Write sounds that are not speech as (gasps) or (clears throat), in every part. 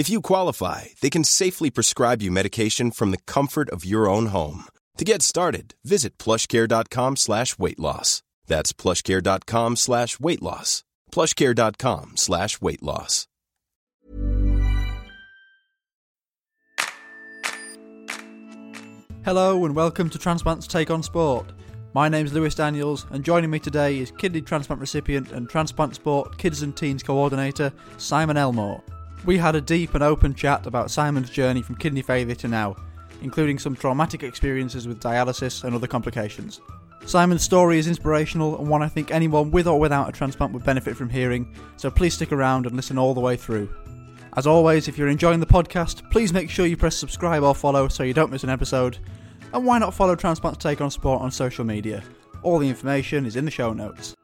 If you qualify, they can safely prescribe you medication from the comfort of your own home. To get started, visit plushcare.com slash weight loss. That's plushcare.com slash weight loss. plushcare.com slash weight loss. Hello and welcome to Transplant's Take on Sport. My name's Lewis Daniels, and joining me today is kidney transplant recipient and Transplant Sport Kids and Teens Coordinator Simon Elmore. We had a deep and open chat about Simon's journey from kidney failure to now, including some traumatic experiences with dialysis and other complications. Simon's story is inspirational and one I think anyone with or without a transplant would benefit from hearing, so please stick around and listen all the way through. As always, if you're enjoying the podcast, please make sure you press subscribe or follow so you don't miss an episode. And why not follow Transplant Take on Sport on social media? All the information is in the show notes.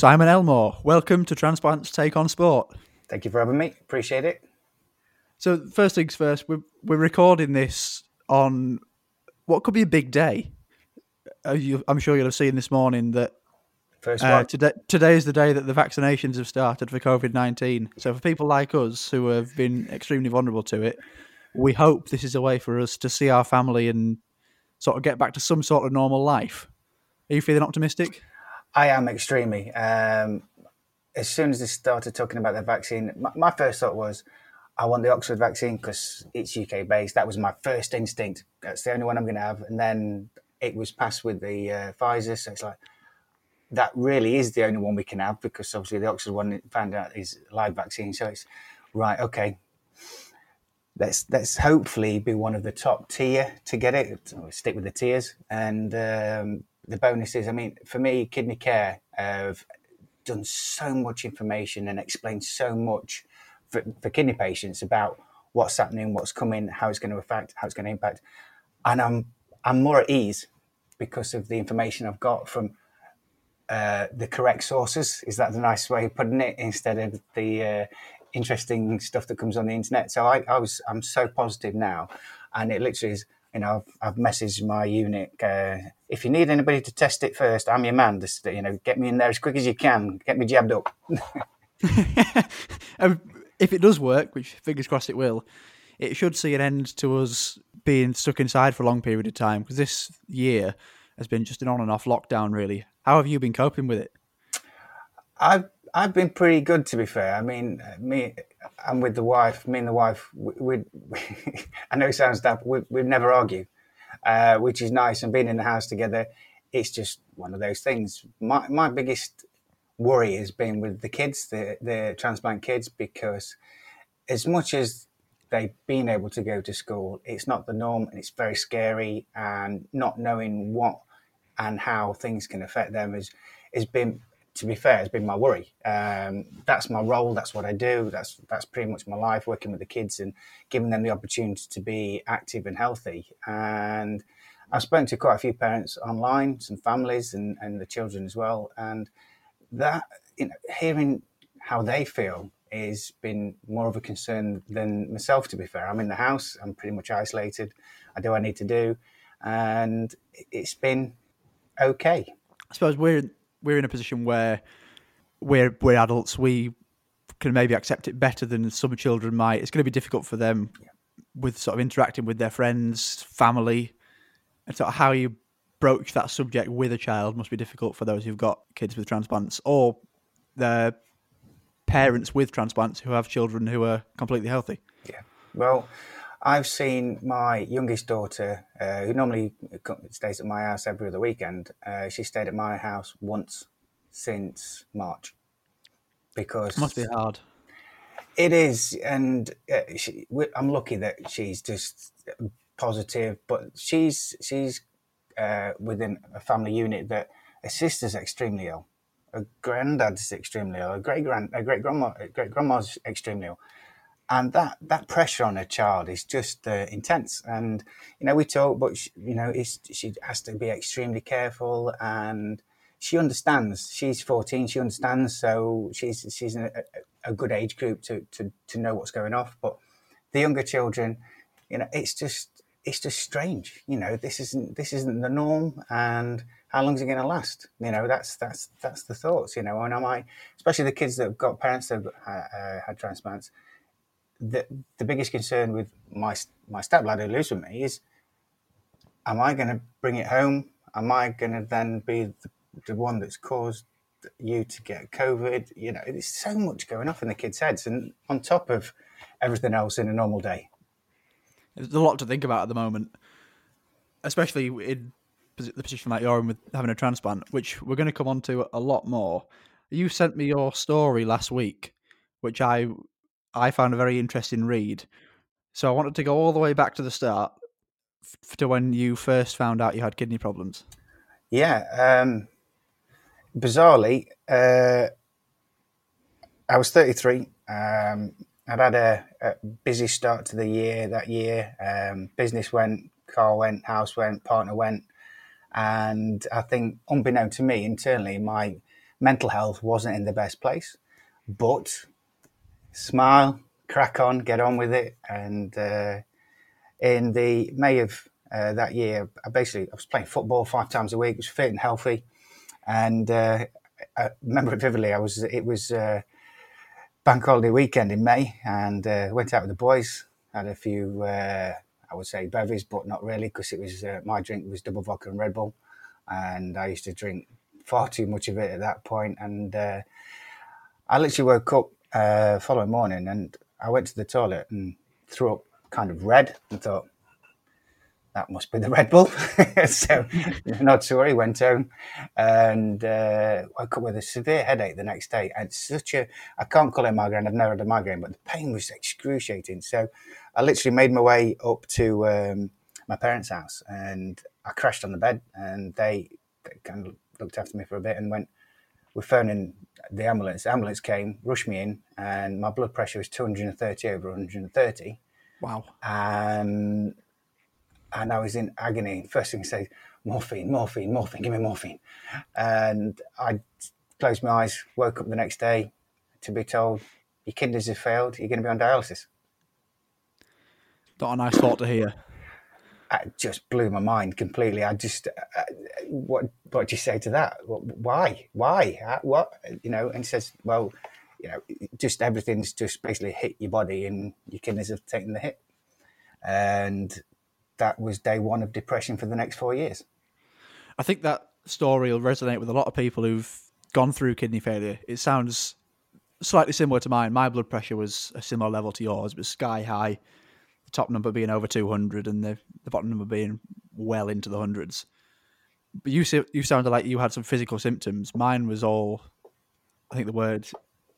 Simon Elmore, welcome to Transplant's Take on Sport. Thank you for having me. Appreciate it. So first things first, we're we're recording this on what could be a big day. Uh, you, I'm sure you'll have seen this morning that First uh, today today is the day that the vaccinations have started for COVID nineteen. So for people like us who have been extremely vulnerable to it, we hope this is a way for us to see our family and sort of get back to some sort of normal life. Are you feeling optimistic? I am extremely. Um, as soon as they started talking about the vaccine, my, my first thought was, I want the Oxford vaccine because it's UK based. That was my first instinct. That's the only one I'm going to have. And then it was passed with the uh, Pfizer, so it's like that really is the only one we can have because obviously the Oxford one found out is live vaccine. So it's right, okay. Let's let's hopefully be one of the top tier to get it. Stick with the tiers and um, the bonuses. I mean, for me, Kidney Care have done so much information and explained so much for, for kidney patients about what's happening, what's coming, how it's going to affect, how it's going to impact, and I'm I'm more at ease because of the information I've got from uh, the correct sources. Is that the nice way of putting it? Instead of the uh, interesting stuff that comes on the internet. So I, I was I'm so positive now, and it literally is. You know, I've, I've messaged my unit. Uh, if you need anybody to test it first, I'm your man. Just you know, get me in there as quick as you can. Get me jabbed up. (laughs) Um, if it does work, which fingers crossed it will, it should see an end to us being stuck inside for a long period of time because this year has been just an on and off lockdown, really. How have you been coping with it? I've I've been pretty good to be fair. I mean, uh, me, I'm with the wife. Me and the wife, we, we, (laughs) I know it sounds daft, we we never argue, uh, which is nice. And being in the house together, it's just one of those things. My my biggest worry has been with the kids, the the transplant kids, because as much as they've been able to go to school, it's not the norm, and it's very scary. And not knowing what and how things can affect them has has been to be fair, has been my worry. Um, that's my role. That's what I do. That's that's pretty much my life, working with the kids and giving them the opportunity to be active and healthy. And I've spoken to quite a few parents online, some families, and, and the children as well. And that, you know, hearing how they feel has been more of a concern than myself. To be fair, I'm in the house. I'm pretty much isolated. I do what I need to do, and it's been okay. I suppose we're we're in a position where we're we're adults. We can maybe accept it better than some children might. It's going to be difficult for them with sort of interacting with their friends, family, and sort of how you broach that subject with a child must be difficult for those who've got kids with transplants or their parents with transplants who have children who are completely healthy. Yeah. Well, I've seen my youngest daughter, uh, who normally stays at my house every other weekend. Uh, she stayed at my house once since March because it must be hard. It is, and uh, she, I'm lucky that she's just positive, but she's she's uh, within a family unit that a sister's extremely ill, a granddad's extremely ill, a great grand, a great grandma, great grandma's extremely ill, and that that pressure on a child is just uh, intense. And you know, we talk, but she, you know, she has to be extremely careful and she understands. She's 14. She understands. So she's she's a, a, good age group to, to to know what's going off. But the younger children, you know, it's just it's just strange. You know, this isn't this isn't the norm, and how long is it going to last? You know, that's that's that's the thoughts. You know, and am I, especially the kids that have got parents that have uh, had transplants. The the biggest concern with my my stepladder who lives with me is, am I going to bring it home? Am I going to then be the the one that's caused you to get COVID. You know, there's so much going off in the kids' heads, and on top of everything else in a normal day. There's a lot to think about at the moment, especially in the position that you're in with having a transplant, which we're going to come on to a lot more. You sent me your story last week, which I I found a very interesting read. So I wanted to go all the way back to the start to when you first found out you had kidney problems. Yeah, um, bizarrely, uh, I was 33. Um, I'd had a, a, busy start to the year that year. Um, business went, car went, house went, partner went. And I think, unbeknown to me internally, my mental health wasn't in the best place. But smile, crack on, get on with it. And uh, in the May of uh, that year, I basically I was playing football five times a week, was fit and healthy and uh, I remember it vividly. I was it was uh, bank holiday weekend in May, and uh, went out with the boys. Had a few, uh, I would say, bevies, but not really, because it was my drink was double vodka and Red Bull, and I used to drink far too much of it at that point. And I literally woke up following morning, and I went to the toilet and threw up kind of red, and thought, that must be the Red Bull. (laughs) so, (laughs) not to worry, went home and uh, woke up with a severe headache the next day. And such a, I can't call it migraine, I've never had a migraine, but the pain was excruciating. So, I literally made my way up to um, my parents' house and I crashed on the bed and they, they kind of looked after me for a bit and went, we're phoning the ambulance. The ambulance came, rushed me in, and my blood pressure was 230 over 130. Wow. And and I was in agony. First thing he said, morphine, morphine, morphine, give me morphine. And I closed my eyes, woke up the next day to be told, your kidneys have failed, you're going to be on dialysis. Not a nice thought to hear. It just blew my mind completely. I just, uh, what, what do you say to that? Why? Why? What? You know, and he says, well, you know, just everything's just basically hit your body and your kidneys have taken the hit. And that was day one of depression for the next four years. I think that story will resonate with a lot of people who've gone through kidney failure. It sounds slightly similar to mine. My blood pressure was a similar level to yours. It was sky high, top number being over 200 and the, the bottom number being well into the hundreds. But you you sounded like you had some physical symptoms. Mine was all, I think the word,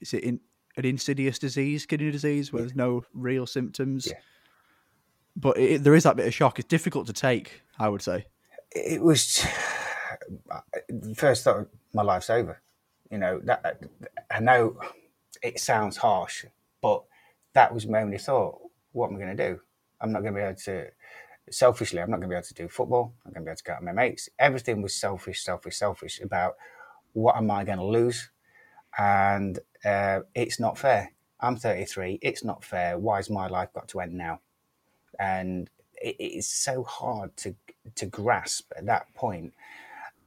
is it in, an insidious disease, kidney disease, where yeah. there's no real symptoms. Yeah but it, there is that bit of shock. It's difficult to take, I would say. It was first thought my life's over. You know that I know it sounds harsh, but that was my only thought. What am I going to do? I'm not going to be able to. Selfishly, I'm not going to be able to do football. I'm going to be able to go out with my mates. Everything was selfish, selfish, selfish about what am I going to lose, and uh, it's not fair. I'm 33. It's not fair. Why's my life got to end now? and it is so hard to to grasp at that point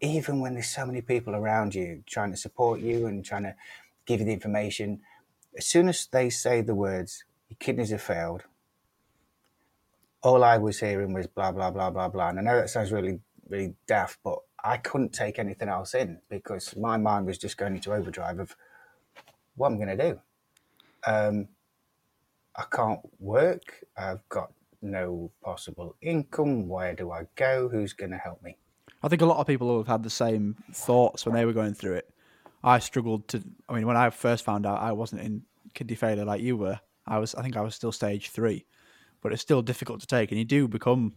even when there's so many people around you trying to support you and trying to give you the information as soon as they say the words, your kidneys have failed, all I was hearing was blah, blah, blah, blah, blah. And I know that sounds really, really daft, but I couldn't take anything else in because my mind was just going into overdrive of what I'm going to do. Um, I can't work. I've got no possible income. Where do I go? Who's going to help me? I think a lot of people have had the same thoughts when they were going through it. I struggled to. I mean, when I first found out, I wasn't in kidney failure like you were. I was. I think I was still stage three, but it's still difficult to take, and you do become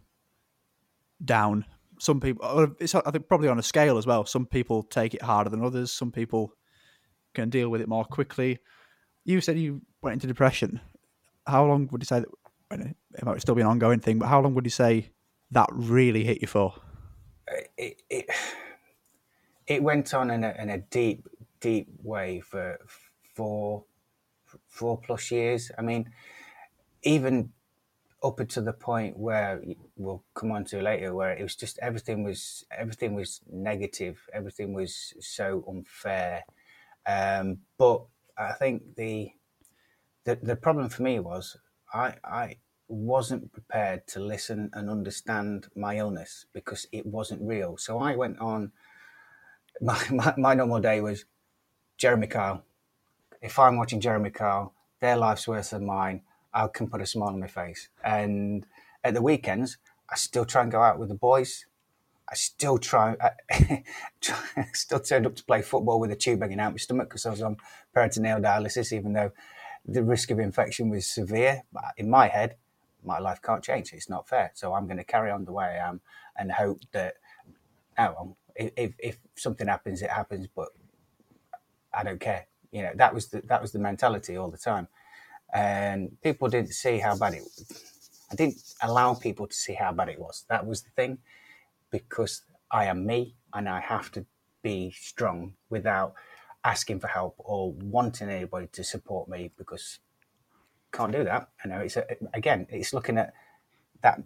down. Some people. Uh, it's. I think probably on a scale as well. Some people take it harder than others. Some people can deal with it more quickly. You said you went into depression. How long would you say that? It might still be an ongoing thing, but how long would you say that really hit you for? It it, it went on in a, in a deep deep way for four four plus years. I mean, even up to the point where we'll come on to later, where it was just everything was everything was negative, everything was so unfair. Um, but I think the, the the problem for me was I I wasn't prepared to listen and understand my illness because it wasn't real. So I went on. (laughs) My, my, my normal day was Jeremy Kyle. If I'm watching Jeremy Kyle, their life's worse than mine. I can put a smile on my face. And at the weekends, I still try and go out with the boys. I still try, I, (laughs) still turned up to play football with a tube hanging out my stomach because I was on peritoneal dialysis, even though the risk of infection was severe. But in my head, my life can't change. It's not fair. So I'm going to carry on the way I am and hope that, oh, if, if something happens, it happens. But I don't care. You know, that was the that was the mentality all the time, and people didn't see how bad it. I didn't allow people to see how bad it was. That was the thing, because I am me and I have to be strong without asking for help or wanting anybody to support me because can't do that. You know, it's a, again, it's looking at that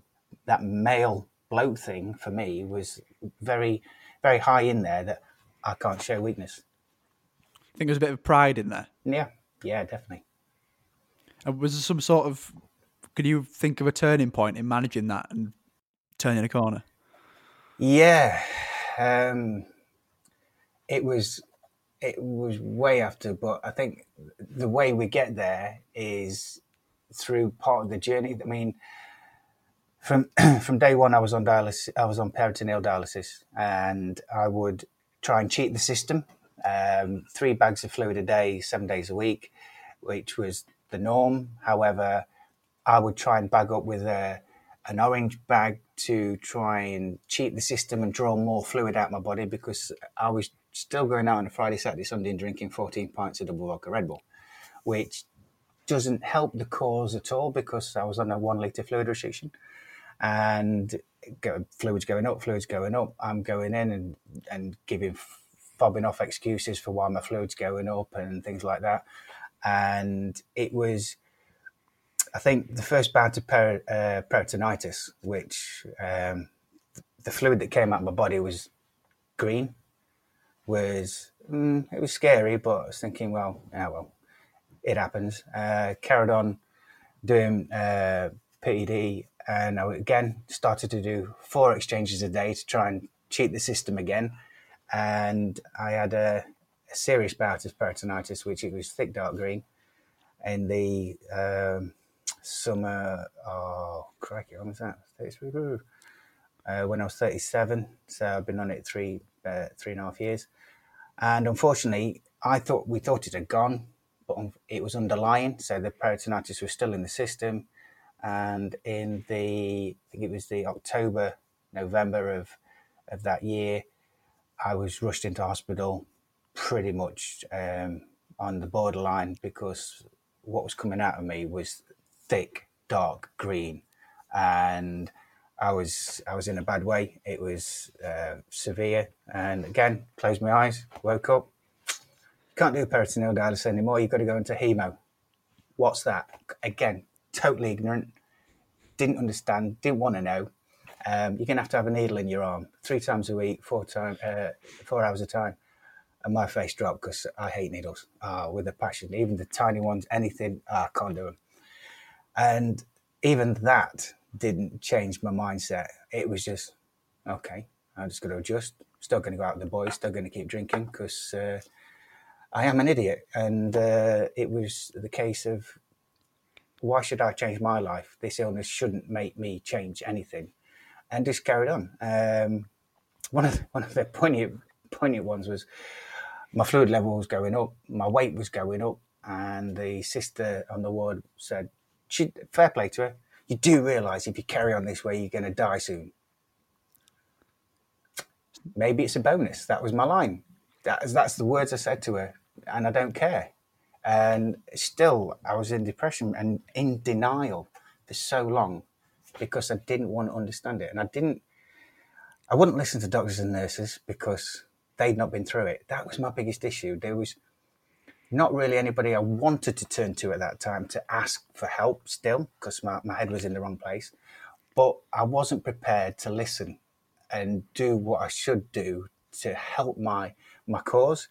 that male bloke thing for me was very very high in there that I can't show weakness. I think there's a bit of pride in there. Yeah, yeah, definitely. And was there some sort of? Could you think of a turning point in managing that and turning a corner? Yeah, um, it was. It was way after, but I think the way we get there is through part of the journey. I mean, from (clears throat) from day one, I was on dialysis. I was on peritoneal dialysis, and I would try and cheat the system um, three bags of fluid a day, seven days a week, which was the norm. However, I would try and bag up with a, an orange bag to try and cheat the system and draw more fluid out my body because I was still going out on a Friday, Saturday, Sunday and drinking 14 pints of double vodka Red Bull, which doesn't help the cause at all because I was on a one litre fluid restriction and go, fluids going up, fluids going up. I'm going in and, and giving fobbing off excuses for why my fluid's going up and things like that. And it was, I think, the first bout of uh, peritonitis, which um, the fluid that came out of my body was green. Was mm, it was scary, but I was thinking, well, yeah, well, it happens. Uh, carried on doing uh, PED, and I again started to do four exchanges a day to try and cheat the system again and I had a, a serious bout of peritonitis, which it was thick dark green, in the um, summer. Oh, crikey, when was that? Uh, when I was 37, so I've been on it three uh, three and a half years, and unfortunately, I thought we thought it had gone, but it was underlying, so the peritonitis was still in the system, and in the I think it was the October November of of that year, I was rushed into hospital pretty much um, on the borderline because what was coming out of me was thick, dark green, and I was I was in a bad way. It was uh, severe, and again, closed my eyes, woke up. Can't do peritoneal dialysis anymore. You've got to go into hemo. What's that? Again, totally ignorant. Didn't understand. Didn't want to know um, you're going to have to have a needle in your arm three times a week, four time, uh, four hours a time. And my face dropped because I hate needles uh, with a passion. Even the tiny ones, anything, I can't do them. And even that didn't change my mindset. It was just, okay, I'm just going to adjust. Still going to go out with the boys, still going to keep drinking because uh, I am an idiot. And uh, it was the case of why should I change my life? This illness shouldn't make me change anything. And just carried on. Um, one of the, one of the poignant poignant ones was my fluid level was going up, my weight was going up, and the sister on the ward said, she, "Fair play to her. You do realise if you carry on this way, you're going to die soon." Maybe it's a bonus. That was my line. That, that's the words I said to her, and I don't care. And still, I was in depression and in denial for so long because I didn't want to understand it, and I didn't. I wouldn't listen to doctors and nurses because they'd not been through it. That was my biggest issue. There was not really anybody I wanted to turn to at that time to ask for help still because my, my head was in the wrong place. But I wasn't prepared to listen and do what I should do to help my my cause.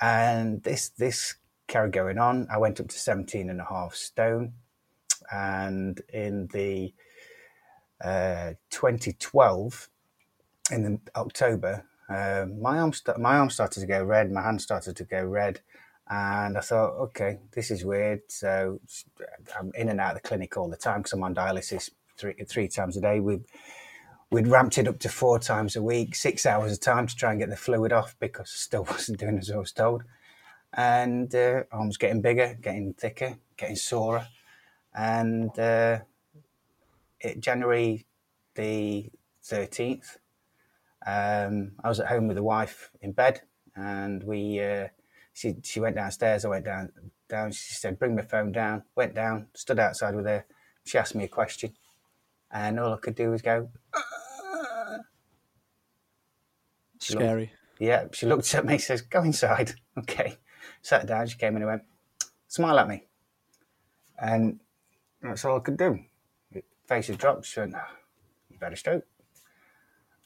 And this this carried going on. I went up to 17 and a half stone. And in the uh, 2012, in the October, um, my arm st- my arm started to go red, my hand started to go red, and I thought, okay, this is weird. So I'm in and out of the clinic all the time because I'm on dialysis three three times a day. We we'd ramped it up to four times a week, six hours a time to try and get the fluid off because I still (laughs) wasn't doing as I was told. And uh, arms getting bigger, getting thicker, getting sorer, and uh, it January the thirteenth um, I was at home with the wife in bed, and we uh, she she went downstairs. I went down down. She said, "Bring my phone down." Went down, stood outside with her. She asked me a question, and all I could do was go. She Scary. Looked, yeah, she looked at me. Says, "Go inside." (laughs) Okay, sat down. She came in and went, "Smile at me," and that's all I could do. Face had dropped. She went, "You've had a stroke,"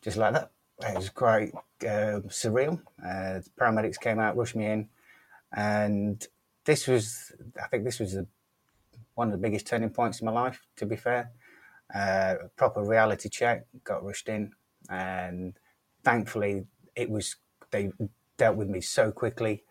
just like that it was quite uh, surreal. Uh, the paramedics came out, rushed me in, and this was, I think, this was one of the biggest turning points in my life. To be fair, uh, proper reality check, got rushed in, and thankfully, it was they dealt with me so quickly,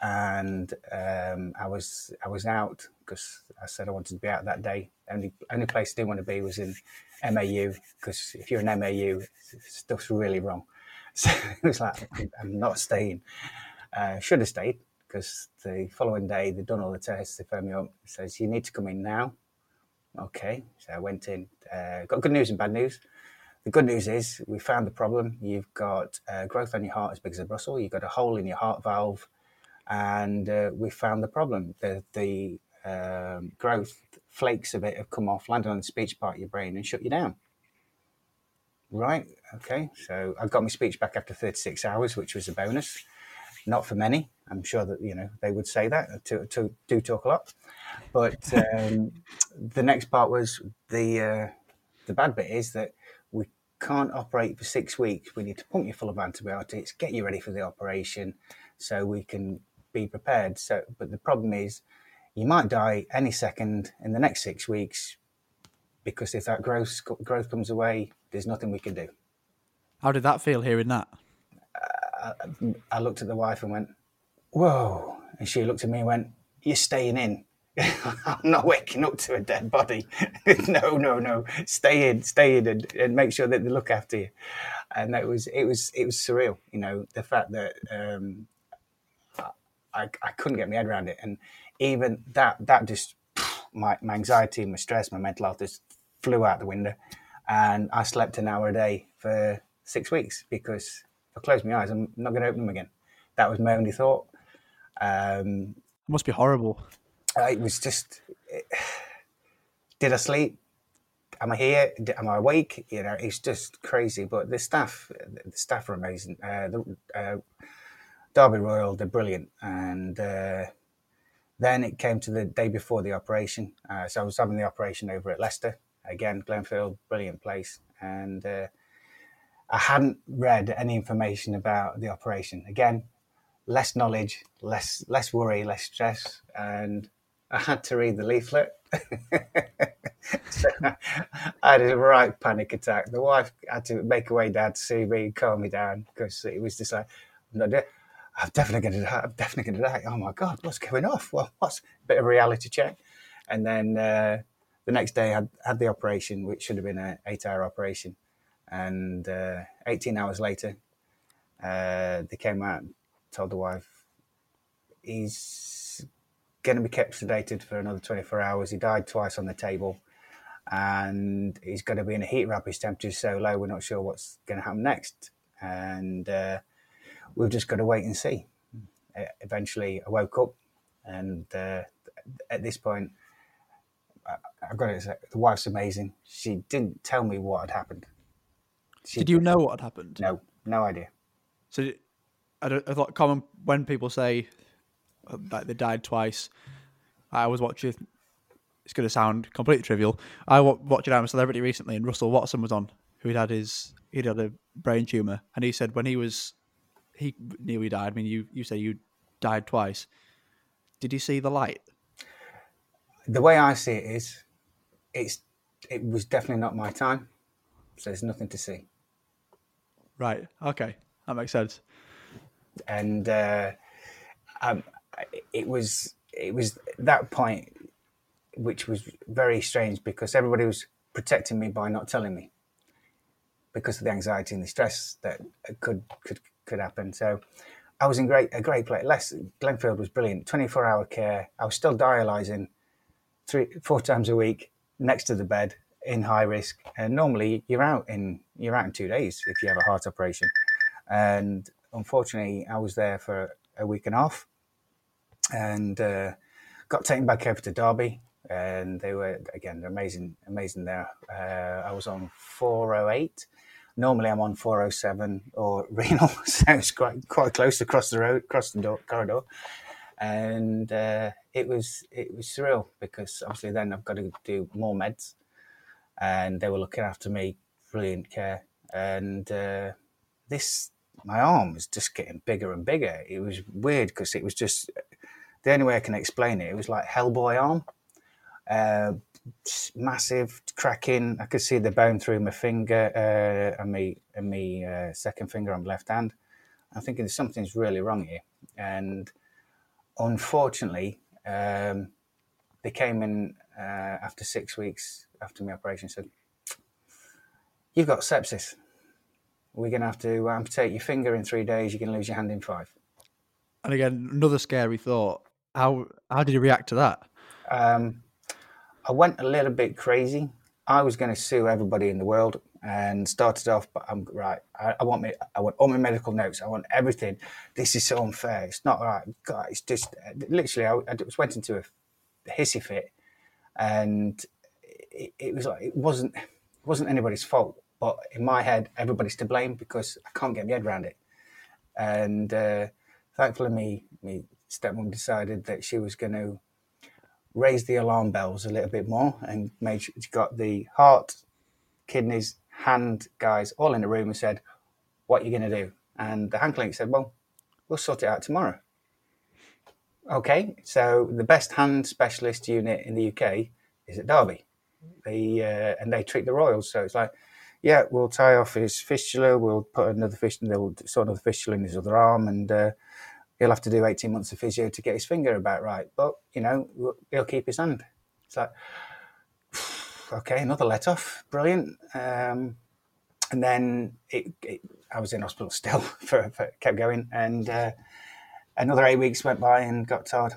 and um, I was I was out because I said I wanted to be out that day. Only only place I didn't want to be was in MAU because if you're an MAU, stuff's really wrong. (laughs) So it was like, I'm not staying. Uh, should have stayed because the following day they'd done all the tests. They phoned me up. Says you need to come in now. Okay, so I went in. Uh, got good news and bad news. The good news is we found the problem. You've got uh, growth on your heart as big as a Brussels. You've got a hole in your heart valve, and uh, we found the problem. The the um, growth flakes of it have come off, landed on the speech part of your brain, and shut you down. Right. Okay. So I got my speech back after 36 hours, which was a bonus. Not for many. I'm sure that you know they would say that to, to do talk a lot. But (laughs) um, the next part was the uh, the bad bit is that we can't operate for six weeks. We need to pump you full of antibiotics, get you ready for the operation, so we can be prepared. So, but the problem is, you might die any second in the next six weeks because if that growth growth comes away, there's nothing we can do. How did that feel hearing that? Uh, I looked at the wife and went, "Whoa!" And she looked at me and went, "You're staying in." (laughs) I'm not waking up to a dead body. (laughs) no, no, no. Stay in, stay in, and, and, make sure that they look after you. And that was it. Was it was surreal? You know, the fact that um, I, I couldn't get my head around it, and even that that just my, my anxiety, my stress, my mental health just flew out the window. And I slept an hour a day for six weeks because if I close my eyes, I'm not going to open them again. That was my only thought. Um, it must be horrible. It was just, it, (sighs) did I sleep? Am I here? Am I awake? You know, it's just crazy. But the staff, the staff are amazing. Uh, the, uh, Derby Royal, they're brilliant, and uh, then it came to the day before the operation. Uh, so I was having the operation over at Leicester. Again, Glenfield, brilliant place. And uh, I hadn't read any information about the operation. Again, less knowledge, less less worry, less stress, and I had to read the leaflet. (laughs) so I had a right panic attack. The wife had to make her way down to see me, and calm me down, because it was just like, I'm, not, I'm definitely going to die. I'm definitely going to die. Oh my God, what's going off? Well, what's a bit of reality check? And then uh, the next day, I had, had the operation, which should have been an eight hour operation. And uh, 18 hours later, uh, they came out and told the wife, he's going to be kept sedated for another 24 hours. He died twice on the table and he's going to be in a heat wrap. His temperature's so low, we're not sure what's going to happen next. And uh, we've just got to wait and see. Eventually, I woke up, and uh, at this point, I've got to say, the wife's amazing. She didn't tell me what had happened. She, Did you know what had happened? No, no idea. So, I, I thought common when people say uh, that they died twice. I was watching. It's going to sound completely trivial. I watched I'm a Celebrity recently, and Russell Watson was on, who had his he'd had a brain tumor, and he said when he was he nearly died. I mean, you you say you died twice. Did you see the light? The way I see it is, it's it was definitely not my time, so there's nothing to see. Right. Okay, that makes sense. And uh, um, it was it was that point which was very strange because everybody was protecting me by not telling me because of the anxiety and the stress that could could could happen. So I was in great a great place. Les Glenfield was brilliant. Twenty four hour care. I was still dialyzing three four times a week next to the bed in high risk. And normally you're out in you're out in two days if you have a heart operation. And unfortunately, I was there for a week and a half, and uh, got taken back over to Derby. And they were again amazing, amazing there. Uh, I was on 408 normally I'm on 407 or (laughs) renal, so it's quite quite close across the road, across the door, corridor, and uh, it was it was surreal because obviously then I've got to do more meds, and they were looking after me, brilliant care, and uh, this my arm was just getting bigger and bigger. It was weird because it was just the only way I can explain it. It was like Hellboy arm. Uh, massive cracking. I could see the bone through my finger uh, and me and me uh, second finger on my left hand. I'm thinking something's really wrong here, and unfortunately, um, they came in uh, after six weeks after my operation. Said, "You've got sepsis. We're going to have to amputate your finger in three days. You're going to lose your hand in five. And again, another scary thought. How how did you react to that? Um, I went a little bit crazy. I was going to sue everybody in the world and started off, but I'm right. I, I, want me. I want all my medical notes. I want everything. This is so unfair. It's not right. God, it's just literally. I, I just went into a hissy fit, and it, it was like it wasn't it wasn't anybody's fault. But in my head, everybody's to blame because I can't get my head around it. And uh, thankfully, me me stepmom decided that she was going to raised the alarm bells a little bit more and made sure got the heart, kidneys, hand guys all in the room and said, What are you going to do? And the hand clinic said, Well, we'll sort it out tomorrow. Okay, so the best hand specialist unit in the UK is at Derby. They, uh, and they treat the Royals. So it's like, yeah, we'll tie off his fistula, we'll put another fistula, they'll sort of fistula in his other arm, and uh, he'll have to do 18 months of physio to get his finger about right. But, you know, he'll keep his hand. It's like, (sighs) okay, another let off. Brilliant. Um, and then it, it, I was in hospital (laughs) still for, for kept going. And uh, another eight weeks went by and got told,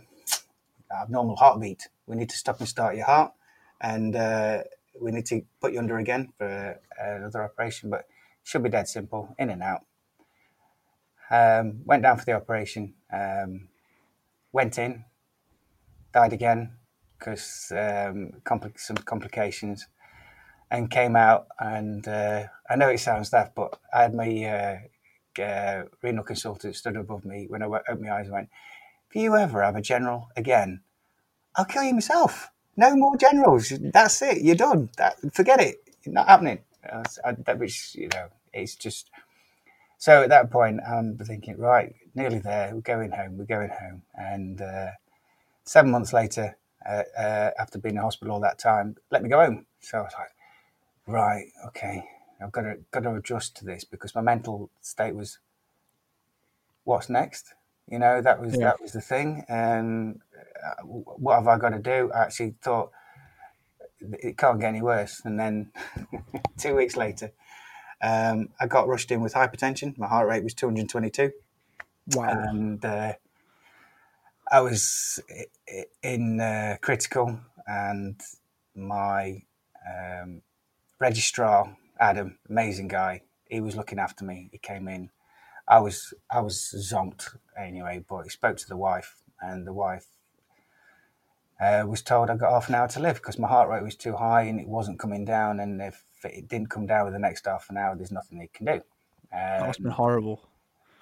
abnormal heartbeat. We need to stop and start your heart. And uh, we need to put you under again for another operation. But should be dead simple, in and out. Um, went down for the operation. Um, went in, died again because um, compl- some complications, and came out. And uh, I know it sounds daft, but I had my uh, uh, renal consultant stood above me when I opened my eyes and went, "If you ever have a general again, I'll kill you myself. No more generals. That's it. You're done. That, forget it. Not happening." I, that was, you know, it's just So at that point, I'm thinking, right, nearly there. We're going home. We're going home. And uh, seven months later, uh, uh, after being in hospital all that time, let me go home. So I was like, right, okay, I've got to got to adjust to this because my mental state was, what's next? You know, that was Yeah. that was the thing. And uh, what have I got to do? I actually thought it can't get any worse. And then (laughs) two weeks later, um, I got rushed in with hypertension. My heart rate was 222 Wow. and uh, I was in uh, critical, and my um, registrar Adam, amazing guy, he was looking after me. He came in. I was I was zonked anyway, but he spoke to the wife, and the wife uh, was told I got half an hour to live because my heart rate was too high and it wasn't coming down. And if it didn't come down with the next half an hour, there's nothing they can do. That Um, must have been horrible.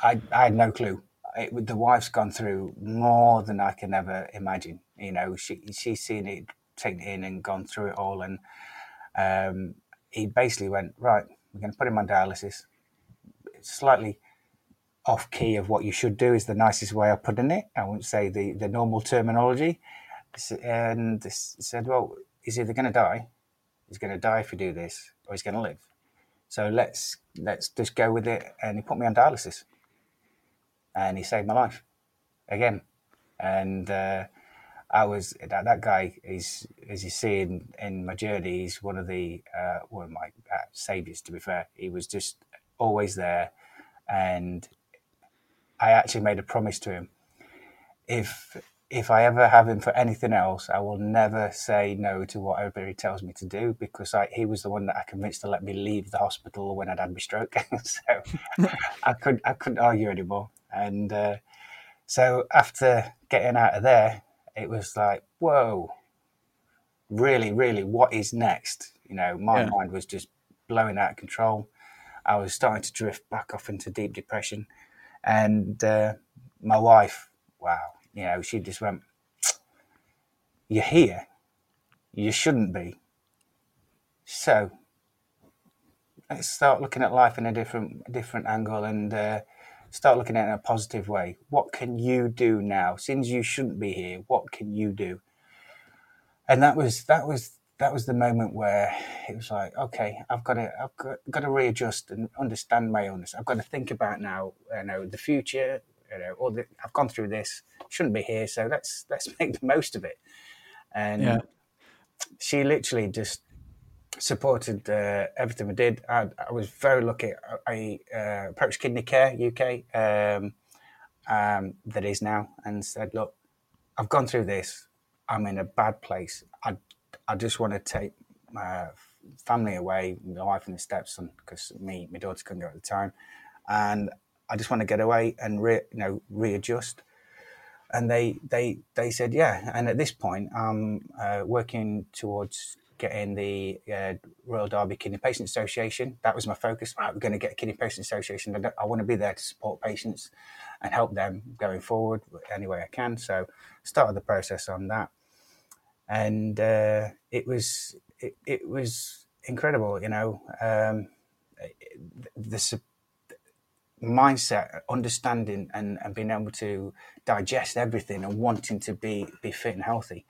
I, I had no clue. It, the wife's gone through more than I can ever imagine. You know, she she's seen it, taken it in, and gone through it all. And um, he basically went right. We're going to put him on dialysis. It's slightly off key of what you should do is the nicest way of putting it. I won't say the the normal terminology. And said, well, he's either going to die, he's going to die if you do this, or he's going to live. So let's let's just go with it. And he put me on dialysis and he saved my life again. And uh, I was that, that guy is, as you see in, in my journey, he's one of the uh, one of my uh, saviors. To be fair, he was just always there, and I actually made a promise to him: if if I ever have him for anything else, I will never say no to what everybody tells me to do because I, he was the one that I convinced to let me leave the hospital when I'd had my stroke. (laughs) so I could I couldn't argue anymore. And uh, so after getting out of there, it was like, whoa, really, really, what is next? You know, my Yeah. mind was just blowing out of control. I was starting to drift back off into deep depression. And uh, my wife, wow, you know, she just went, You're here. You shouldn't be. So let's start looking at life in a different different angle and uh, start looking at it in a positive way. What can you do now? Since you shouldn't be here, what can you do? And that was that was that was the moment where it was like, okay, I've got to I've got, got to readjust and understand my illness. I've got to think about now, you know, the future. You know, or the, I've gone through this, shouldn't be here, so let's let's (laughs) make the most of it. And Yeah. she literally just supported uh, everything we did. I, I was very lucky. I, I uh, approached Kidney Care UK, um, um, that is now, and said, "Look, I've gone through this. I'm in a bad place. I, I just want to take my family away, my wife and the stepson, because me, my daughter couldn't go at the time, and I just want to get away and re, you know readjust." And they they they said, "Yeah." And at this point, I'm uh, working towards getting the uh, Royal Derby Kidney Patient Association. That was my focus. Right, we're going to get a Kidney Patient Association. I, I want to be there to support patients and help them going forward any way I can. So started the process on that, and uh, it was it, it was incredible. You know, um, the mindset, understanding, and, and being able to digest everything and wanting to be be fit and healthy.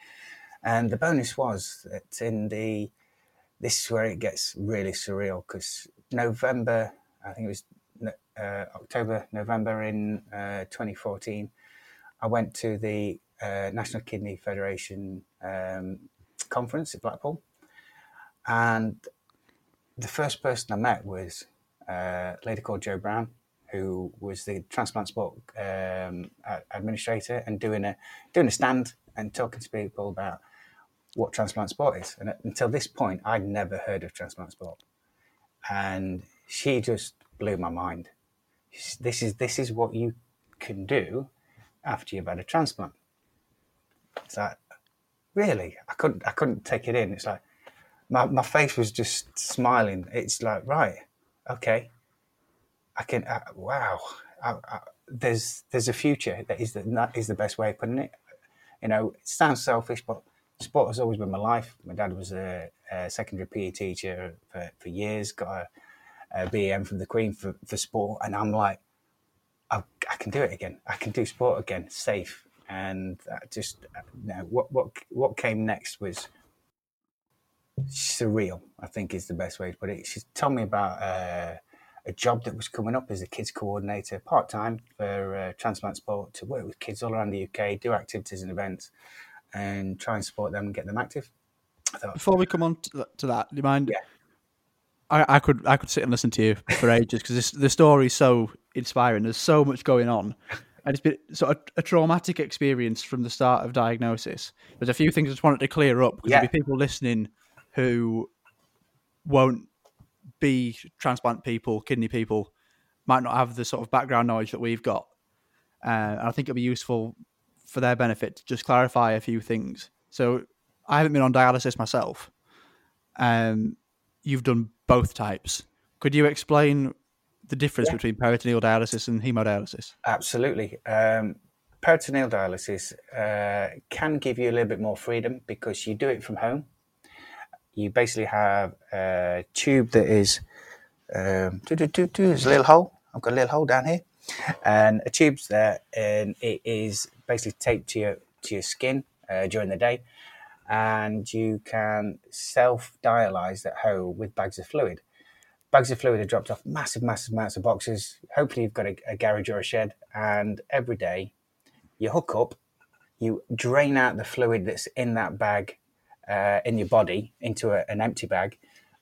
And the bonus was that in the this is where it gets really surreal because November, I think it was uh, October, November in uh, 2014, I went to the uh, National Kidney Federation um, conference at Blackpool, and the first person I met was uh, a lady called Jo Brown, who was the transplant sport um, administrator and doing a doing a stand and talking to people about what transplant sport is. And until this point, I'd never heard of transplant sport, and she just blew my mind. This is this is what you can do after you've had a transplant. It's like really, I couldn't I couldn't take it in. It's like my my face was just smiling. It's like right, okay, I can. Uh, wow, I, I, there's there's a future. That is the that is the best way of putting it. You know, it sounds selfish, but sport has always been my life. My dad was a, a secondary PE teacher for, for years. Got a, uh, BEM from the Queen for, for sport, and I'm like, I, I can do it again. I can do sport again, safe. And that just you know, what what what came next was surreal. I think is the best way to put it. She told me about uh, a job that was coming up as a kids coordinator, part time for uh, transplant sport, to work with kids all around the UK, do activities and events, and try and support them and get them active. Thought, Before we come on to, to that, do you mind? Yeah. I, I could I could sit and listen to you for (laughs) ages because the story is so inspiring. There's so much going on, and it's been sort of a traumatic experience from the start of diagnosis. There's a few things I just wanted to clear up because yeah. there'll be people listening who won't be transplant people, kidney people, might not have the sort of background knowledge that we've got. Uh, and I think it'll be useful for their benefit to just clarify a few things. So I haven't been on dialysis myself. Um, you've done both types. Could you explain the difference yeah. between peritoneal dialysis and hemodialysis? Absolutely. Um, peritoneal dialysis uh, can give you a little bit more freedom because you do it from home you basically have a tube that is um, there's a little hole. I've got a little hole down here, and a tube's there, and it is basically taped to your to your skin uh, during the day, and you can self dialyze that hole with bags of fluid. Bags of fluid are dropped off massive, massive amounts of boxes. Hopefully, you've got a, a garage or a shed, and every day you hook up, you drain out the fluid that's in that bag uh, in your body into a, an empty bag,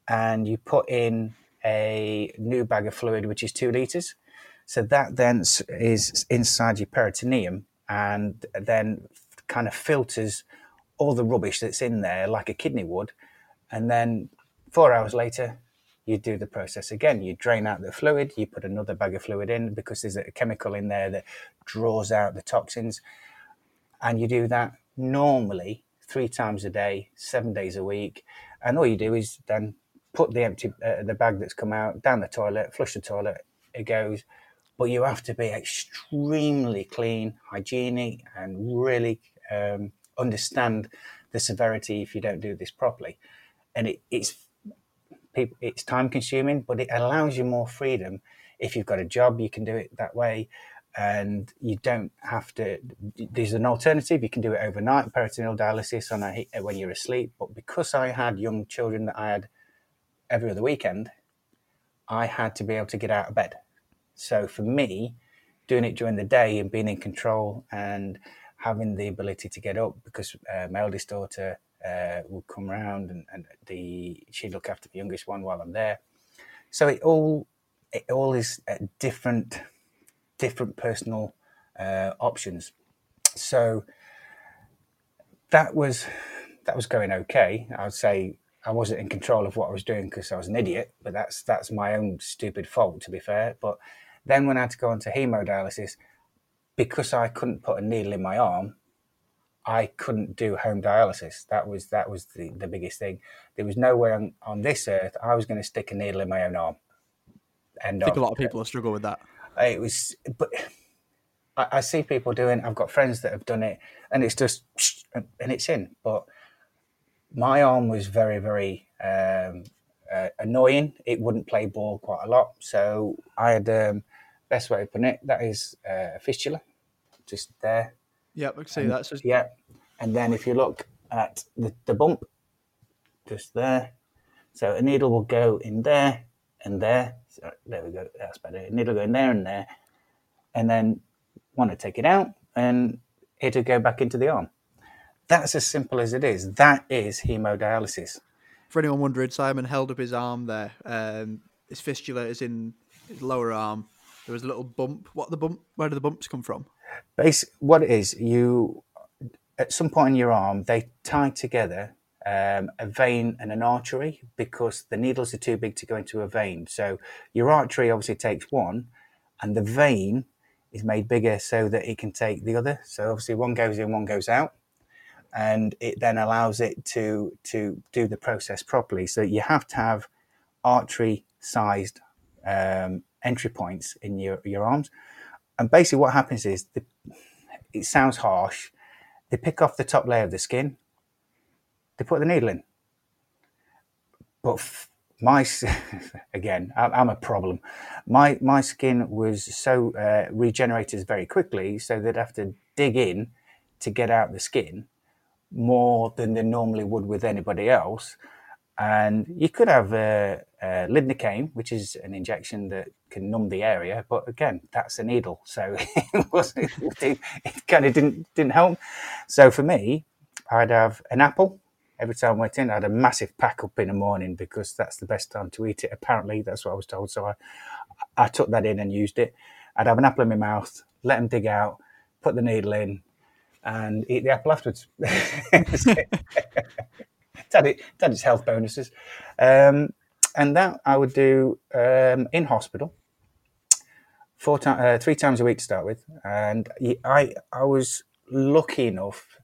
and you put in a new bag of fluid, which is two liters. So that then is inside your peritoneum and then kind of filters all the rubbish that's in there like a kidney would. And then four hours later, you do the process again. You drain out the fluid, you put another bag of fluid in because there's a chemical in there that draws out the toxins. And you do that normally three times a day, seven days a week. And all you do is then put the empty uh, the bag that's come out down the toilet, flush the toilet. It goes, but you have to be extremely clean, hygienic, and really um, understand the severity if you don't do this properly. And it, it's it's time consuming, but it allows you more freedom. If you've got a job, you can do it that way and you don't have to. There's an alternative. You can do it overnight, peritoneal dialysis on a, when you're asleep. But because I had young children that I had every other weekend, I had to be able to get out of bed. So for me, doing it during the day and being in control and having the ability to get up, because uh, my eldest daughter uh, would come around and, and the she'd look after the youngest one while I'm there. So it all it all is different different personal uh, options. So that was that was going okay. I would say I wasn't in control of what I was doing because I was an idiot, but that's that's my own stupid fault to be fair. But then when I had to go on to hemodialysis, because I couldn't put a needle in my arm, I couldn't do home dialysis. That was that was the, the biggest thing. There was nowhere on, on this earth I was going to stick a needle in my own arm. End I think of. a lot of people struggle with that it was, but I, I, see people doing. I've got friends that have done it, and it's just and it's in. But my arm was very, very um, uh, annoying. It wouldn't play ball quite a lot, so I had um, best way to put it. That is uh, a fistula, just there. Yeah, I can see that. Just... Yeah, and then if you look at the, the bump, just there. So a needle will go in there and there. There we go. That's better. And it'll go in there and there. And then want to take it out and it'll go back into the arm. That's as simple as it is. That is hemodialysis. For anyone wondering, Simon held up his arm there. Um, his fistula is in his lower arm. There was a little bump. What the bump? Where do the bumps come from? Base. What it is, you at some point in your arm they tie together um, a vein and an artery because the needles are too big to go into a vein. So your artery obviously takes one, and the vein is made bigger so that it can take the other. So obviously one goes in, one goes out, and it then allows it to to do the process properly. So you have to have artery-sized um, entry points in your your arms, and basically what happens is the, it sounds harsh. They pick off the top layer of the skin they put the needle in. But f- my (laughs) again, I'm a problem. My my skin was so uh, regenerated very quickly, so they'd have to dig in to get out the skin more than they normally would with anybody else. And you could have a, lidocaine, which is an injection that can numb the area, but again, that's a needle, so (laughs) it, wasn't, it, it kind of didn't didn't help. So for me, I'd have an apple every time I went in. I had a massive pack up in the morning because that's the best time to eat it. Apparently, that's what I was told. So I I took that in and used it. I'd have an apple in my mouth, let them dig out, put the needle in, and eat the apple afterwards. (laughs) it's had, it, it's health bonuses. Um, and that I would do um, in hospital four times, uh, three times a week to start with. And I, I was lucky enough.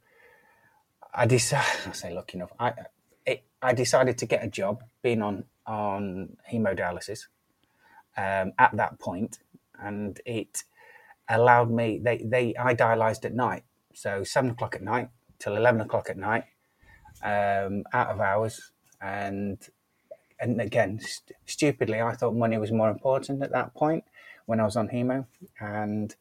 I decided, (laughs) I say lucky enough. I, it, I decided to get a job being on on hemodialysis um, at that point, and it allowed me. They, they, I dialyzed at night, so seven o'clock at night till eleven o'clock at night um, out of hours, and and again, st- stupidly, I thought money was more important at that point when I was on hemo, and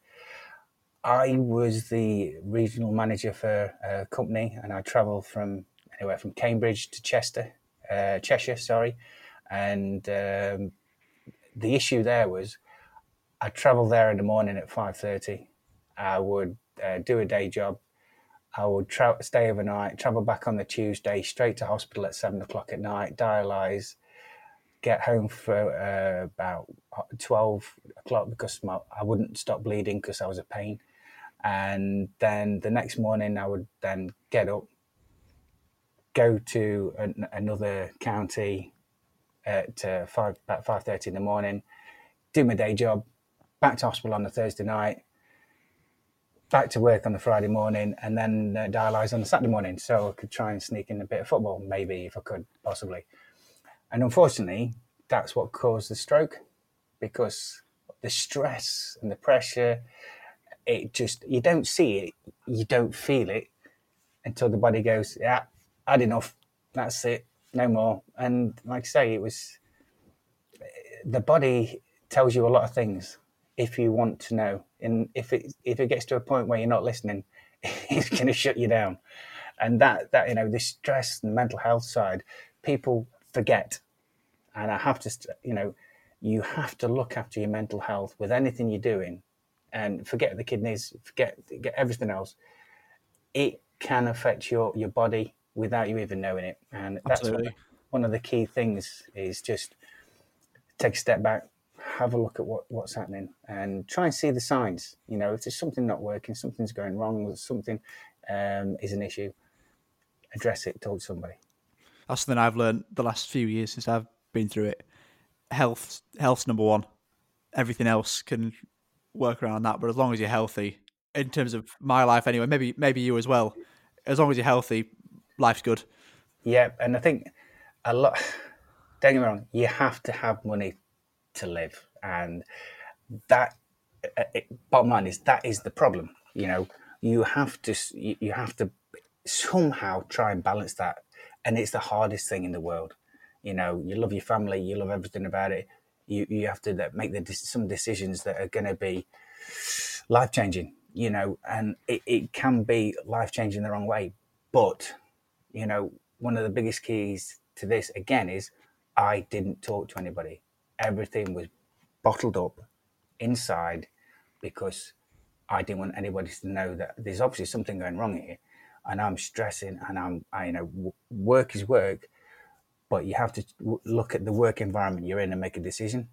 I was the regional manager for a company, and I travelled from anywhere from Cambridge to Chester, uh, Cheshire, sorry, and um, the issue there was I travelled there in the morning at five thirty. I would uh, do a day job, I would tra- stay overnight, travel back on the Tuesday, straight to hospital at seven o'clock at night, dialyze, get home for uh, about 12 o'clock because my, I wouldn't stop bleeding because I was a pain. And then the next morning, I would then get up, go to an, another county at uh, five, about 5.30 in the morning, do my day job, back to hospital on the Thursday night, back to work on the Friday morning and then uh, on the Saturday morning. So I could try and sneak in a bit of football, maybe if I could, possibly. And unfortunately, that's what caused the stroke because the stress and the pressure, it just, you don't see it, you don't feel it until the body goes, yeah, had enough, that's it, no more. And like I say, it was, the body tells you a lot of things if you want to know. And if it if it gets to a point where you're not listening, (laughs) it's going to shut you down. And that that you know the stress and mental health side, people forget. And I have to you know you have to look after your mental health with anything you're doing, and forget the kidneys, forget get everything else. It can affect your your body without you even knowing it, and that's one of, one of the key things is just take a step back, have a look at what, what's happening and try and see the signs. You know, if there's something not working, something's going wrong, something um, is an issue, address it, talk to somebody. That's something I've learned the last few years since I've been through it. Health, health's number one. Everything else can work around that, but as long as you're healthy, in terms of my life anyway, maybe maybe you as well. As long as you're healthy, life's good. Yeah, and I think a lot. (sighs) Don't get me wrong. You have to have money to live, and that uh, it, bottom line is that is the problem. You know, you have to you have to somehow try and balance that, and it's the hardest thing in the world. You know, you love your family, you love everything about it. You you have to make the some decisions that are going to be life changing. You know, and it, it can be life changing the wrong way, but you know, one of the biggest keys to this again is I didn't talk to anybody everything was bottled up inside because I didn't want anybody to know that there's obviously something going wrong here, and I'm stressing, and I'm, I, you know, work is work, but you have to look at the work environment you're in and make a decision,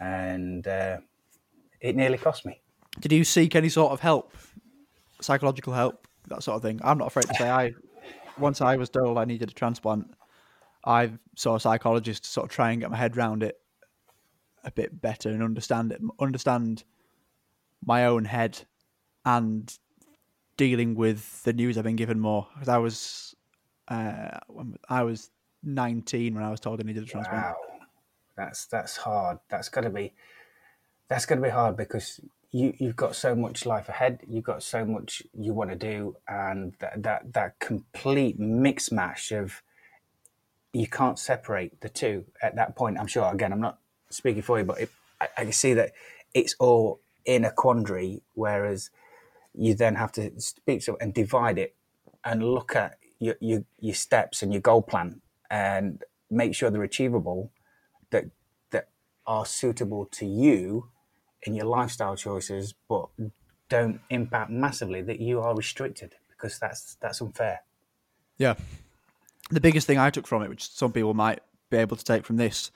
and uh, it nearly cost me. Did you seek any sort of help, psychological help, that sort of thing? I'm not afraid to say I. Once I was told I needed a transplant, I saw a psychologist to sort of try and get my head around it a bit better and understand it, understand my own head and dealing with the news I've been given more. Because I was, uh, I was 19 when I was told I needed a transplant. Wow, that's that's hard. That's got to be, that's going to be hard because you you've got so much life ahead. You've got so much you want to do, and that that that complete mix mash of you can't separate the two at that point. I'm sure. Again, I'm not speaking for you, but it, I, I can see that it's all in a quandary. Whereas you then have to speak to and divide it and look at your, your your steps and your goal plan and make sure they're achievable that that are suitable to you in your lifestyle choices, but don't impact massively that you are restricted because that's that's unfair. Yeah. The biggest thing I took from it, which some people might be able to take from this,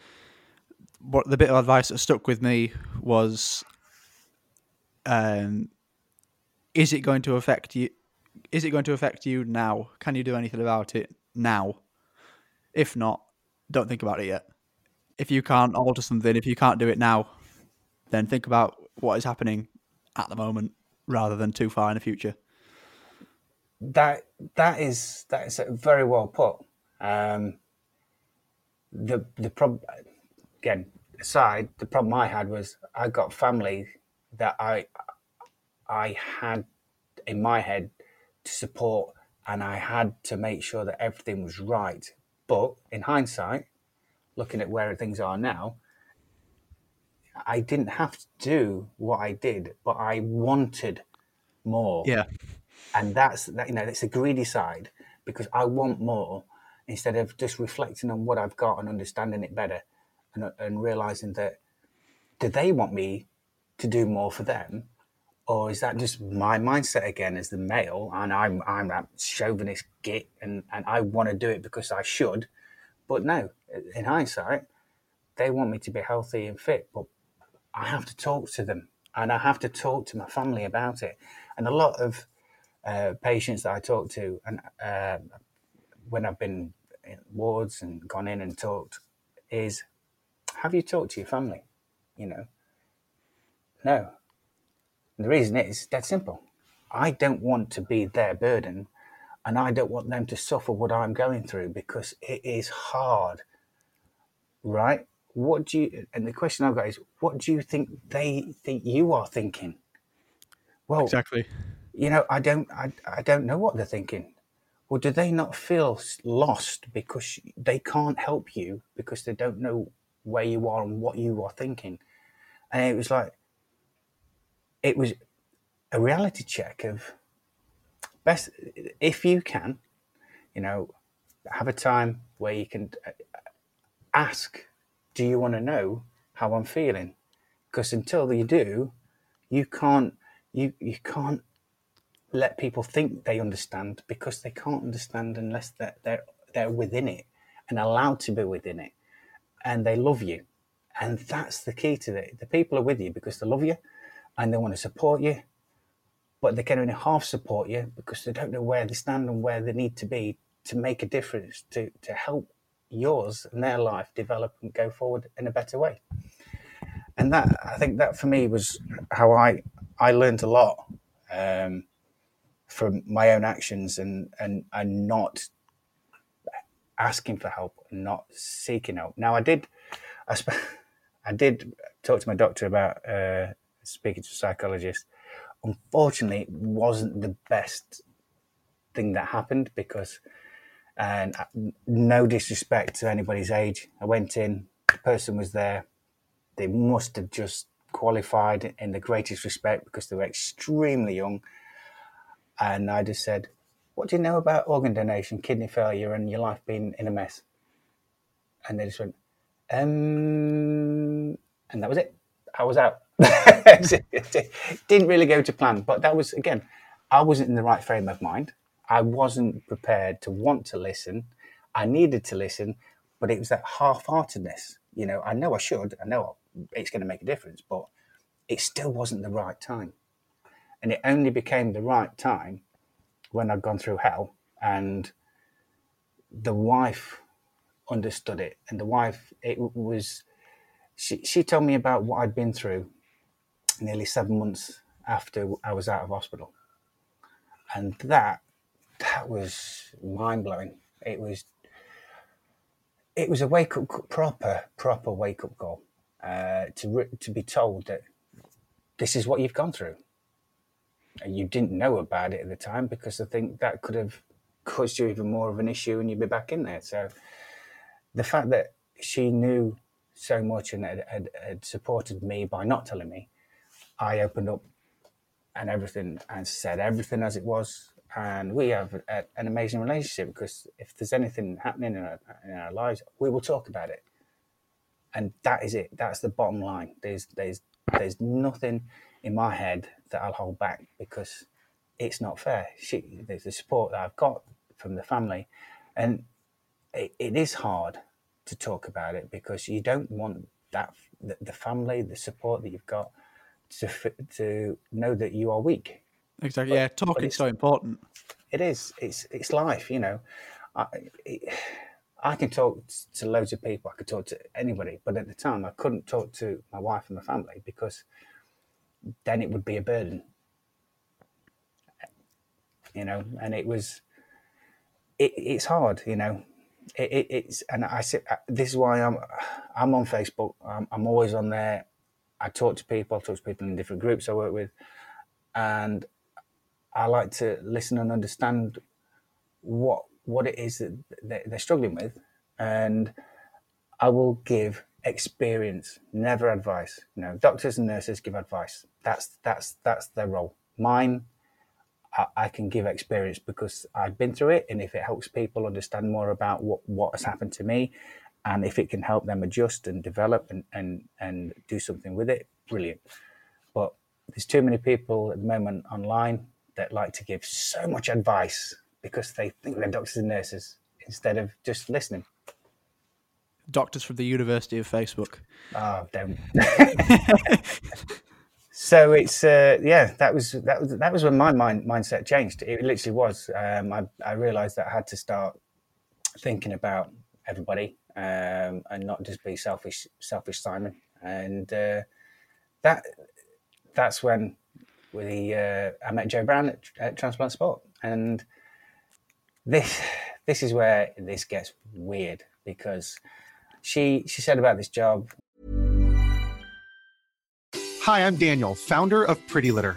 what the bit of advice that stuck with me was um is it going to affect you is it going to affect you now? Can you do anything about it now? If not, don't think about it yet. If you can't alter something, if you can't do it now, then think about what is happening at the moment rather than too far in the future. That that is that is very well put. Um, the the problem again aside, the problem I had was I got family that I I had in my head to support, and I had to make sure that everything was right. But in hindsight, looking at where things are now, I didn't have to do what I did, but I wanted more. Yeah. And that's that you know, it's a greedy side because I want more instead of just reflecting on what I've got and understanding it better and, and realizing that do they want me to do more for them? Or is that just my mindset again as the male and I'm I'm a chauvinist git and, and I want to do it because I should. But no, in hindsight, they want me to be healthy and fit, but I have to talk to them and I have to talk to my family about it. And a lot of uh, patients that I talk to, and uh, when I've been in wards and gone in and talked, is have you talked to your family? You know, no. And the reason is that simple. I don't want to be their burden and I don't want them to suffer what I'm going through because it is hard, right? What do you, and the question I've got is, what do you think they think you are thinking? Well, Exactly. you know, I don't, I, I don't know what they're thinking. Or do they not feel lost because they can't help you because they don't know where you are and what you are thinking? And it was like, it was a reality check of best if you can, you know, have a time where you can uh, ask, do you want to know how I'm feeling? Because until you do, you can't, you, you can't let people think they understand because they can't understand unless they're, they're, they're within it and allowed to be within it and they love you. And that's the key to it. The people are with you because they love you and they want to support you, but they can only half support you because they don't know where they stand and where they need to be to make a difference, to, to help yours and their life develop and go forward in a better way. And that, I think that for me was how I, I learned a lot um, from my own actions and, and, and not asking for help not seeking help. Now I did, I, sp- (laughs) I did talk to my doctor about uh, speaking to a psychologist. Unfortunately, it wasn't the best thing that happened because, and uh, no disrespect to anybody's age, I went in, the person was there. They must have just qualified in the greatest respect because they were extremely young. And I just said, What do you know about organ donation, kidney failure, and your life being in a mess? And they just went, um, and that was it. I was out. (laughs) Didn't really go to plan, but that was again, I wasn't in the right frame of mind. I wasn't prepared to want to listen. I needed to listen, but it was that half-heartedness. You know, I know I should. I know it's going to make a difference, but it still wasn't the right time. And it only became the right time when I'd gone through hell and the wife understood it. And the wife, it was, she, she told me about what I'd been through nearly seven months after I was out of hospital. And that, that was mind blowing. It was, it was a wake up, proper, proper wake up call uh, to, re- to be told that this is what you've gone through. And you didn't know about it at the time because I think that could have caused you even more of an issue and you'd be back in there. So the fact that she knew so much and had, had, had supported me by not telling me, I opened up and everything and said everything as it was. And we have a, an amazing relationship because if there's anything happening in our, in our lives, we will talk about it. And that is it. That's the bottom line. There's there's there's nothing in my head that I'll hold back because it's not fair. She, there's the support that I've got from the family, and it, it is hard to talk about it because you don't want that the, the family, the support that you've got to to know that you are weak. Exactly. But, yeah, talking is so important. It is. It's it's life. You know, I it, I can talk to loads of people. I could talk to anybody, but at the time, I couldn't talk to my wife and my family because then it would be a burden. You know, and it was. It, it's hard, you know. It, it, it's and I said this is why I'm I'm on Facebook. I'm, I'm always on there. I talk to people. I talk to people in different groups I work with, and I like to listen and understand what what it is that they're struggling with, and I will give experience, never advice. You know, doctors and nurses give advice. That's that's that's their role. Mine, I, I, can give experience because I've been through it, and if it helps people understand more about what what has happened to me, and if it can help them adjust and develop and and and do something with it, brilliant. But there's too many people at the moment online that like to give so much advice because they think they're doctors and nurses instead of just listening. Doctors from the University of Facebook. Oh, don't. (laughs) so it's uh, yeah, that was that was that was when my mind mindset changed. It literally was. Um, I I realised that I had to start thinking about everybody um, and not just be selfish, selfish Simon. And uh, that that's when we uh, I met Joe Brown at, at, Transplant Sport, and this this is where this gets weird because she she said about this job. Hi, I'm Daniel, founder of Pretty Litter.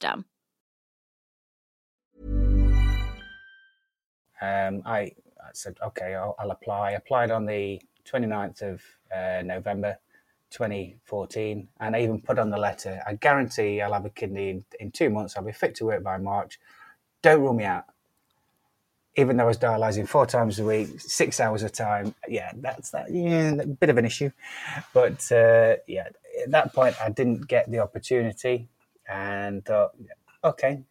system? Um, I, said, okay, I'll, I'll, apply. I applied on the 29th of uh, November 2014, and I even put on the letter, I guarantee I'll have a kidney in, in two months. I'll be fit to work by March. Don't rule me out even though I was dialyzing four times a week, six hours a time, yeah, that's that. Yeah, a bit of an issue, but uh, yeah, at that point I didn't get the opportunity and thought, okay,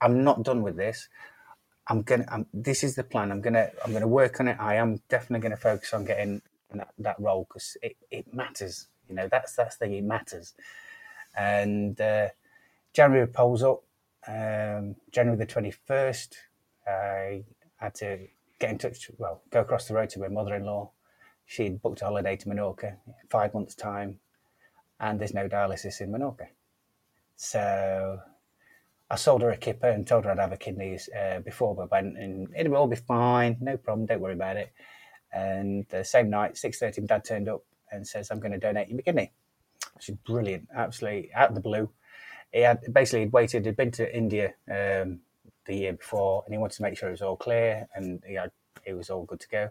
I'm not done with this. I'm gonna. I'm, this is the plan. I'm gonna. I'm gonna work on it. I am definitely gonna focus on getting that, that role because it, it matters. You know, that's that's the thing. It matters. And uh, January polls up. Um, January the twenty first, I had to get in touch. Well, go across the road to my mother-in-law. She'd booked a holiday to Menorca, five months' time, and there's no dialysis in Menorca. So I sold her a kipper and told her I'd have a kidneys uh, before we went, and it'll all be fine, no problem, don't worry about it. And the same night, six thirty, my dad turned up and says, "I'm going to donate you a kidney," is brilliant, absolutely out of the blue. He had basically he'd waited, he'd been to India um, the year before, and he wanted to make sure it was all clear and he had, it was all good to go.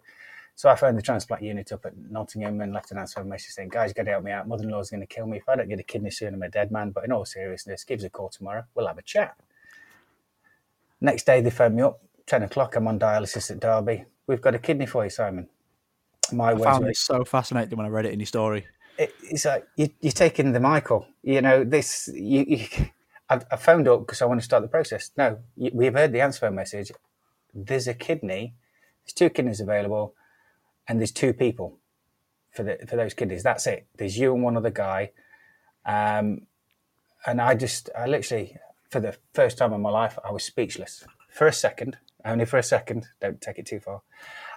So I phoned the transplant unit up at Nottingham and left an answer message saying, guys, you got to help me out. Mother-in-law's going to kill me. If I don't get a kidney soon, I'm a dead man. But in all seriousness, give us a call tomorrow. We'll have a chat. Next day, they phoned me up. 10 o'clock, I'm on dialysis at Derby. We've got a kidney for you, Simon. My I found it so fascinating when I read it in your story. It, it's like you, are taking the Michael. You know, this, you, you (laughs) I, I phoned up because I want to start the process. No, we've heard the answer phone message. There's a kidney. There's two kidneys available and there's two people for the for those kidneys. That's it. There's you and one other guy. Um, and I just, I literally, for the first time in my life, I was speechless for a second, only for a second. Don't take it too far.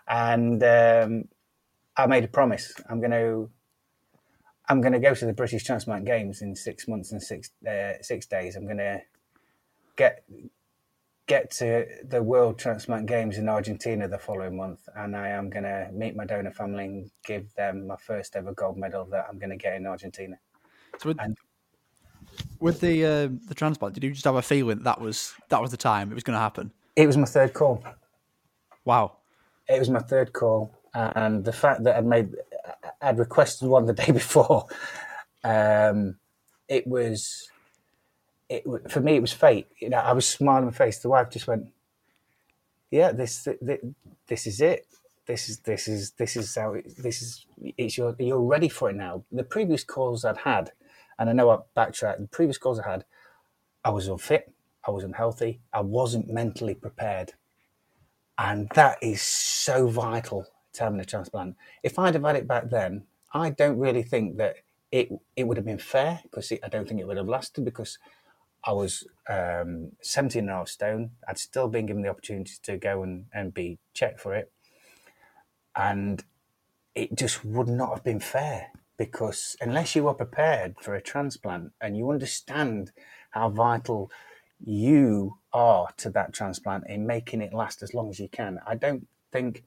And um, I made a promise. I'm going to, I'm going to go to the British Transplant Games in six months and six uh, six days. I'm going to get get to the World Transplant Games in Argentina the following month, and I am going to meet my donor family and give them my first ever gold medal that I'm going to get in Argentina. So with, and, with the uh, the transplant, did you just have a feeling that was that was the time it was going to happen? It was my third call. Wow! It was my third call, and the fact that I'd made I'd requested one the day (laughs) before, um, it was it for me it was fate. You know, I was smiling my face. The wife just went, "Yeah, this this, this is it. This is this is this is how it, this is. It's your you're ready for it now." The previous calls I'd had, and I know I backtracked. The previous calls I had, I was unfit. I was unhealthy. I wasn't mentally prepared, and that is so vital to having a transplant. If I'd have had it back then, I don't really think that it it would have been fair because I don't think it would have lasted because I was um, 17 and a half stone. I'd still been given the opportunity to go and, and be checked for it. And it just would not have been fair because unless you are prepared for a transplant and you understand how vital you are to that transplant in making it last as long as you can, I don't think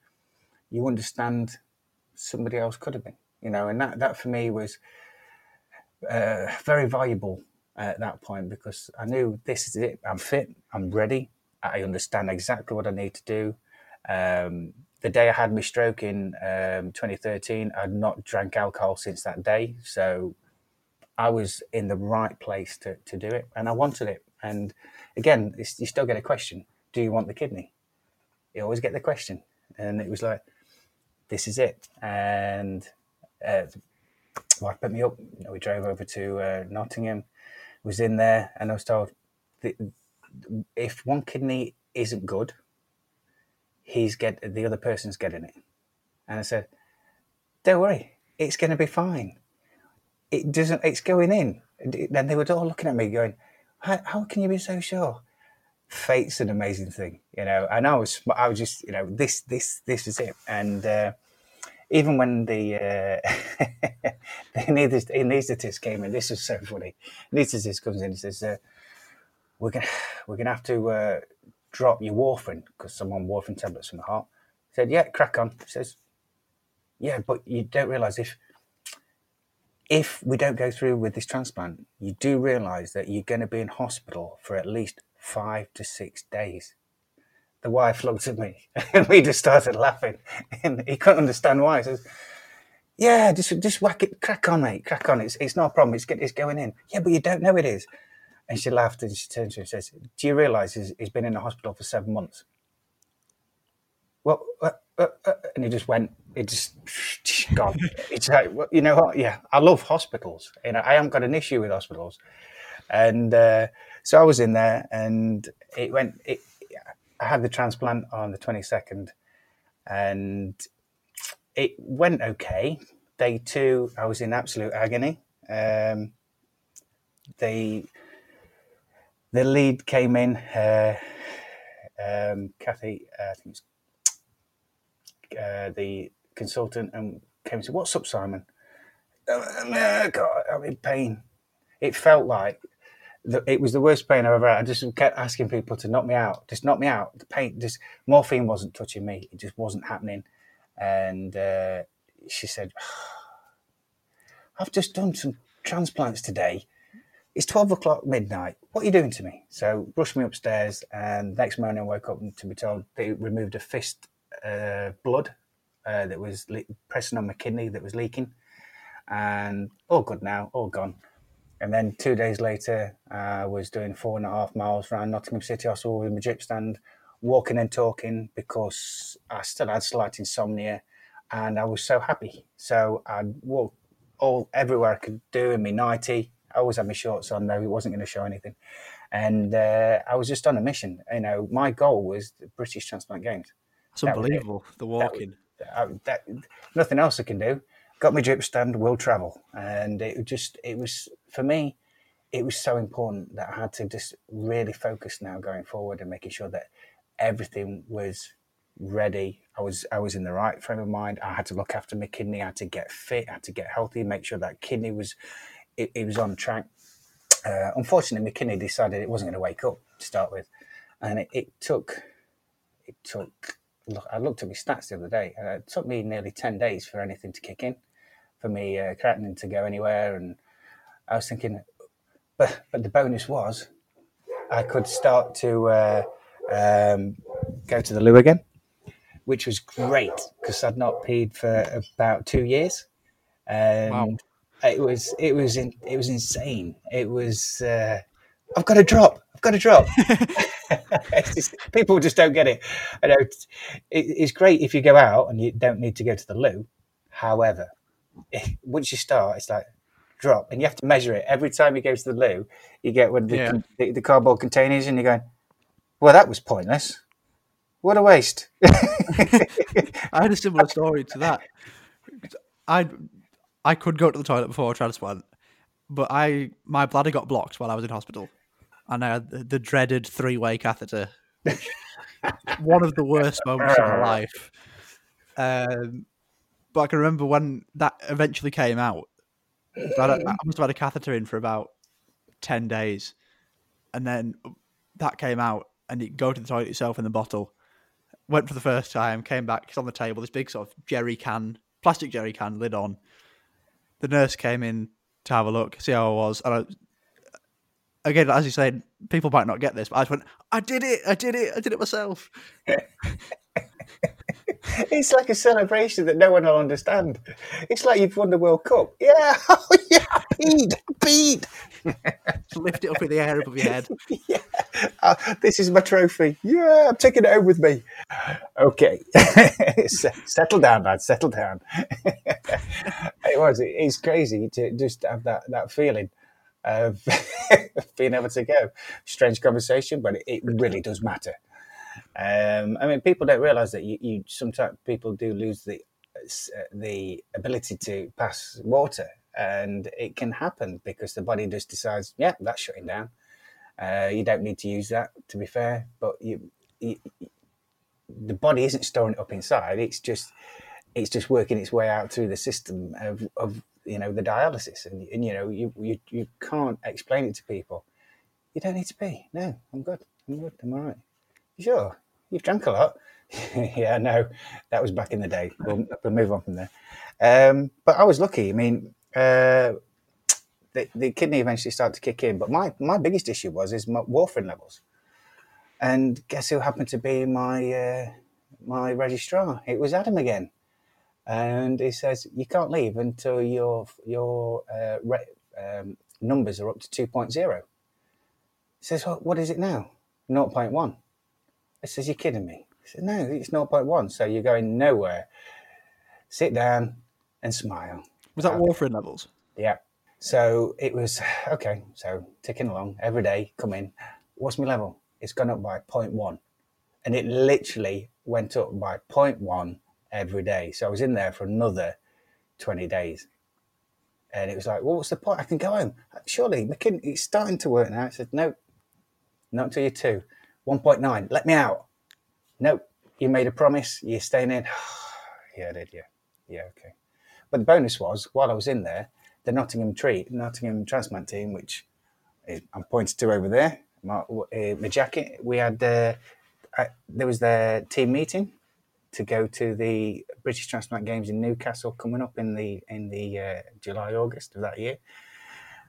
you understand somebody else could have been, you know, and that, that for me was uh, very valuable at that point because I knew this is it. I'm fit. I'm ready. I understand exactly what I need to do. Um, the day I had my stroke in um, 2013, I'd not drank alcohol since that day. So I was in the right place to, to do it and I wanted it. And again, you still get a question Do you want the kidney? You always get the question. And it was like, this is it. And uh, wife put me up. You know, we drove over to uh, Nottingham was in there, and I was told if one kidney isn't good, he's get the other person's getting it. And I said, "Don't worry, it's going to be fine. It doesn't. It's going in." And they were all looking at me, going, "How, how can you be so sure?" Fate's an amazing thing, you know. And I was, I was just, you know, this, this, this is it. And uh, even when the uh, (laughs) the anaesthetist came in, this was so funny. Anaesthetist comes in and says, uh, "We're gonna we're gonna have to uh, drop your warfarin because I'm warfarin tablets from the heart." He said, "Yeah, crack on." He says, "Yeah, but you don't realise if." If we don't go through with this transplant, you do realize that you're going to be in hospital for at least five to six days the wife looked at me (laughs) and we just started laughing. And he couldn't understand why. He says, Yeah, just just whack it, crack on, mate, crack on. It's it's no problem. It's it's going in. Yeah, but you don't know it is. And she laughed and she turned to him and says, Do you realise he's, he's been in the hospital for seven months? Well, uh, uh, uh, and he just went, it just gone. (laughs) it's like, well, you know what? Yeah, I love hospitals. You know, I haven't got an issue with hospitals. And uh, so I was in there and it went, it, I had the transplant on the 22nd, and it went okay. Day two, I was in absolute agony. Um, the the lead came in. Uh, um, Kathy, uh, I think it's uh, the consultant, and came and said, "What's up, Simon?" Oh, God, I'm in pain. It felt like the, it was the worst pain I've ever had. I just kept asking people to knock me out, just knock me out. The pain, just morphine wasn't touching me. It just wasn't happening. And uh, she said, "I've just done some transplants today. It's twelve o'clock midnight. What are you doing to me?" So rushed me upstairs, and next morning I woke up to be told they removed a fist uh, blood uh, that was le- pressing on my kidney that was leaking, and all good now, all gone. And then two days later, I was doing four and a half miles around Nottingham City Hospital with my drip stand, walking and talking because I still had slight insomnia, and I was so happy. So I'd walk all everywhere I could do in my nighty. I always had my shorts on though; it wasn't going to show anything. And uh, I was just on a mission. You know, my goal was the British Transplant Games. It's unbelievable. The walking. I, that, nothing else I can do. Got my drip stand, will travel, and it just it was for me. It was so important that I had to just really focus now going forward and making sure that everything was ready. I was I was in the right frame of mind. I had to look after my kidney. I had to get fit. I had to get healthy. Make sure that kidney was it, it was on track. Uh, unfortunately, my kidney decided it wasn't going to wake up to start with, and it, it took it took I looked at my stats the other day. Uh, it took me nearly 10 days for anything to kick in, for me uh, creatinine to go anywhere. And I was thinking, but, but the bonus was I could start to uh, um, go to the loo again, which was great because I'd not peed for about two years. And Wow. it was, it was, in, it was insane. It was, uh, I've got to drop. I've got to drop. (laughs) (laughs) Just- people just don't get it. I know it's, it, it's great if you go out and you don't need to go to the loo. However, if, once you start, it's like drop, and you have to measure it every time you go to the loo. You get one of the, Yeah. the, the cardboard containers, and you're going, "Well, that was pointless. What a waste." (laughs) I had a similar story to that. I I could go to the toilet before a transplant, but I my bladder got blocked while I was in hospital, and I had the, the dreaded three way catheter. (laughs) One of the worst moments of my (laughs) life. Um, but I can remember when that eventually came out. I, a- I must have had a catheter in for about ten days, and then that came out, and you go to the toilet yourself in the bottle went for the first time, came back, it's on the table, this big sort of jerry can, plastic jerry can, lid on. The nurse came in to have a look, see how I was. And I, again, as you said, people might not get this, but I just went, I did it, I did it, I did it myself. (laughs) (laughs) it's like a celebration that no one will understand. It's like you've won the World Cup. Yeah, (laughs) oh, yeah, peed, I (laughs) lift it up in the air above your head. yeah, uh, this is my trophy. Yeah, I'm taking it home with me. Okay, settle down, lad. Settle down. it was. It's crazy to just have that that feeling of being able to go. Strange conversation, but it, it really does matter. Um, I mean, people don't realise that you, you sometimes people do lose the uh, the ability to pass water, and it can happen because the body just decides, yeah, that's shutting down. Uh, you don't need to use that, to be fair, but you, you, the body isn't storing it up inside. It's just it's just working its way out through the system of, of you know the dialysis, and, and you know you, you you can't explain it to people. You don't need to be. No, I'm good. I'm good. I'm all right. Sure, you've drank a lot. (laughs) yeah, no, that was back in the day. We'll, we'll move on from there. Um, but I was lucky. I mean, uh, the, the kidney eventually started to kick in. But my, my biggest issue was is my warfarin levels. And guess who happened to be my uh, my registrar? It was Adam again. And he says you can't leave until your your uh, re- um, numbers are up to 2.0. He says, well, what is it now? 0.1. I says, you're kidding me. He said, no, it's 0.1. So you're going nowhere. Sit down and smile. Was that uh, warfarin levels? Yeah. So it was (sighs) okay. So ticking along every day, come in. What's my level? It's gone up by 0.1. And it literally went up by 0.1 every day. So I was in there for another 20 days. And it was like, well, what's the point? I can go home. Surely, my kidney, it's starting to work now. I said, no, not until you're two. 1.9, let me out. Nope, you made a promise. You're staying in. (sighs) yeah, I did, yeah. Yeah, okay. But the bonus was, while I was in there, the Nottingham Tree, Nottingham transplant team, which I'm pointed to over there, my, uh, my jacket, we had, uh, I, there was their team meeting to go to the British Transplant Games in Newcastle coming up in the in the uh, July August of that year.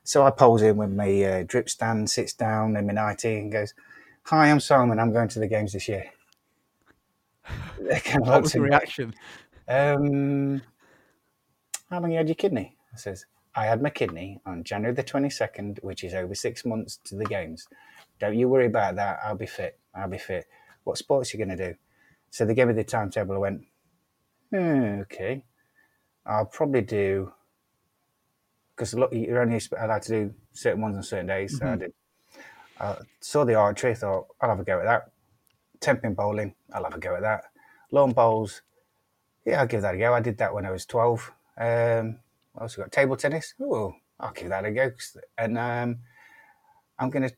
So I pulls in with my uh, drip stand, sits down in my nightie, and goes, "Hi, I'm Simon. I'm going to the games this year." (laughs) kind of what was the reaction? Um, how long you had your kidney? I says, I had my kidney on January the 22nd, which is over six months to the games. Don't you worry about that. I'll be fit. I'll be fit. What sports are you going to do? So they gave me the timetable. I went, hmm, okay. I'll probably do, because you're only allowed to do certain ones on certain days. So mm-hmm. I did. I saw the archery, thought, I'll have a go at that. Ten bowling, I'll have a go at that. Lawn bowls, yeah, I'll give that a go. I did that when I was 12. Um, I also got table tennis. Oh, I'll give that a go. And um, I'm going to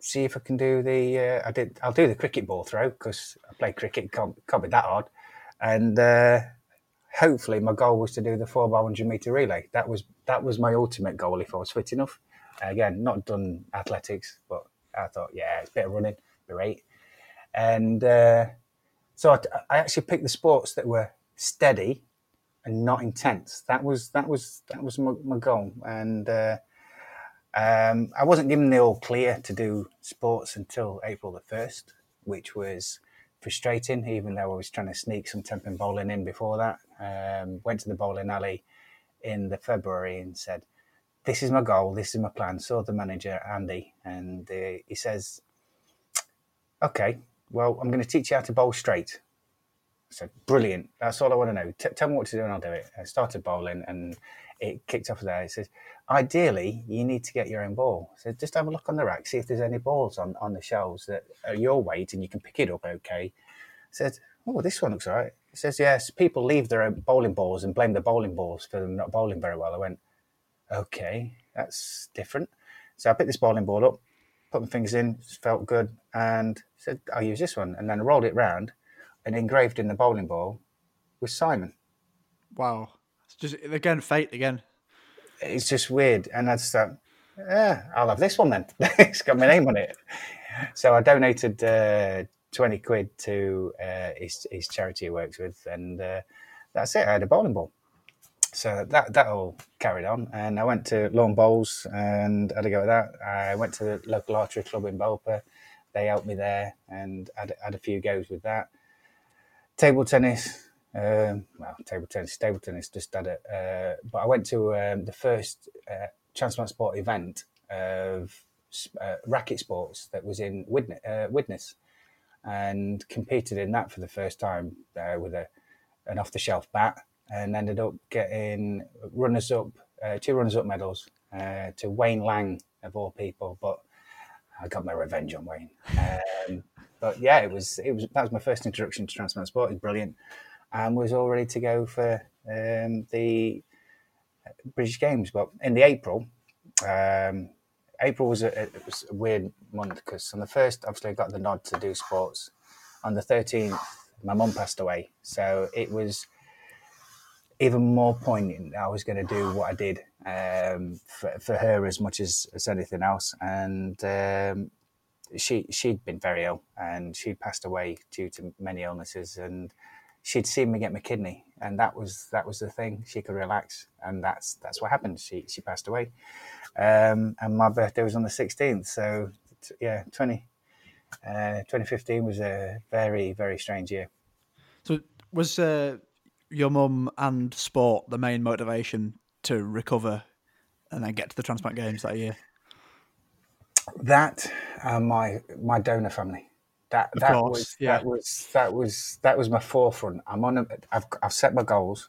see if I can do the. Uh, I did. I'll do the cricket ball throw because I play cricket. Can't, can't be that hard. And uh, hopefully, my goal was to do the four by hundred meter relay. That was that was my ultimate goal if I was fit enough. Again, not done athletics, but I thought, yeah, it's a bit of running, great. And uh, so I, I actually picked the sports that were steady and not intense. That was that was that was my, my goal. And uh, um, I wasn't given the all clear to do sports until April the 1st, which was frustrating, even though I was trying to sneak some tenpin bowling in before that. Um, went to the bowling alley in the February and said, This is my goal, this is my plan. Saw the manager, Andy, and uh, he says, Okay, well, I'm going to teach you how to bowl straight. I said, Brilliant. That's all I want to know. T- tell me what to do and I'll do it. I started bowling and it kicked off there. It says, ideally, you need to get your own ball. So just have a look on the rack, see if there's any balls on, on the shelves that are your weight and you can pick it up okay. said, oh, this one looks all right. It says, yes, people leave their bowling balls and blame the bowling balls for them not bowling very well. I went, okay, that's different. So I picked this bowling ball up, put my fingers in, felt good, and said, I'll use this one. And then I rolled it round and engraved in the bowling ball was Simon. Wow. It's just, again, fate again it's just weird. And I just thought, yeah, I'll have this one then. (laughs) it's got my name on it. So I donated uh, 20 quid to uh, his, his charity he works with. And uh, that's it. I had a bowling ball. So that that all carried on. And I went to Lawn Bowls and had a go at that. I went to the local archery club in Belper. They helped me there and had, had a few goes with that. Table tennis, um, well, table tennis, table tennis, just had it. Uh, but I went to um, the first uh, transplant sport event of uh, racket sports that was in Widnes, uh, Widnes, and competed in that for the first time uh, with a, an off the shelf bat, and ended up getting runners up, uh, two runners up medals to Wayne Lang of all people. But I got my revenge on Wayne. Um, but yeah, it was it was that was my first introduction to transplant sport. It was brilliant and was all ready to go for um, the British Games. But in the April, um, April was a, was a, weird month because on the first, obviously, I got the nod to do sports. On the 13th, my mum passed away. So it was even more poignant. I was going to do what I did um, for, for her as much as, as anything else. And um, she, she'd been very ill and she passed away due to many illnesses. And she'd seen me get my kidney, and that was that was the thing. She could relax, and that's that's what happened. She she passed away, um, and my birthday was on the sixteenth. So yeah, 20, uh, 2015 was a very very strange year. So was uh, your mum and sport the main motivation to recover and then get to the transplant games that year? That and my my donor family that that course, was yeah. that was that was that was my forefront. I'm on. A, I've I've set my goals.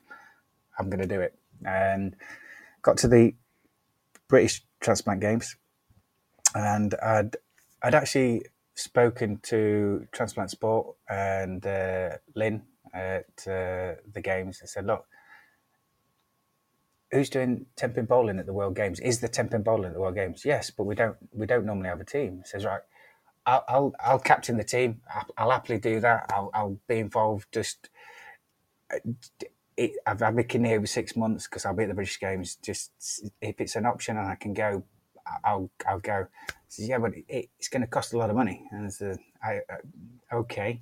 I'm going to do it, and got to the British Transplant Games, and I'd I'd actually spoken to Transplant Sport and uh, Lynn at uh, the games. I said, look, who's doing ten pin bowling at the World Games? Is the ten pin bowling at the World Games? Yes, but we don't we don't normally have a team. He says, right, I'll I'll, I'll captain the team. I'll, I'll happily do that. I'll, I'll be involved. Just it, I've had my kidney over six months because I'll be at the British Games. Just if it's an option and I can go, I'll I'll go. Says, yeah, but it, it's going to cost a lot of money. And I said, I, okay.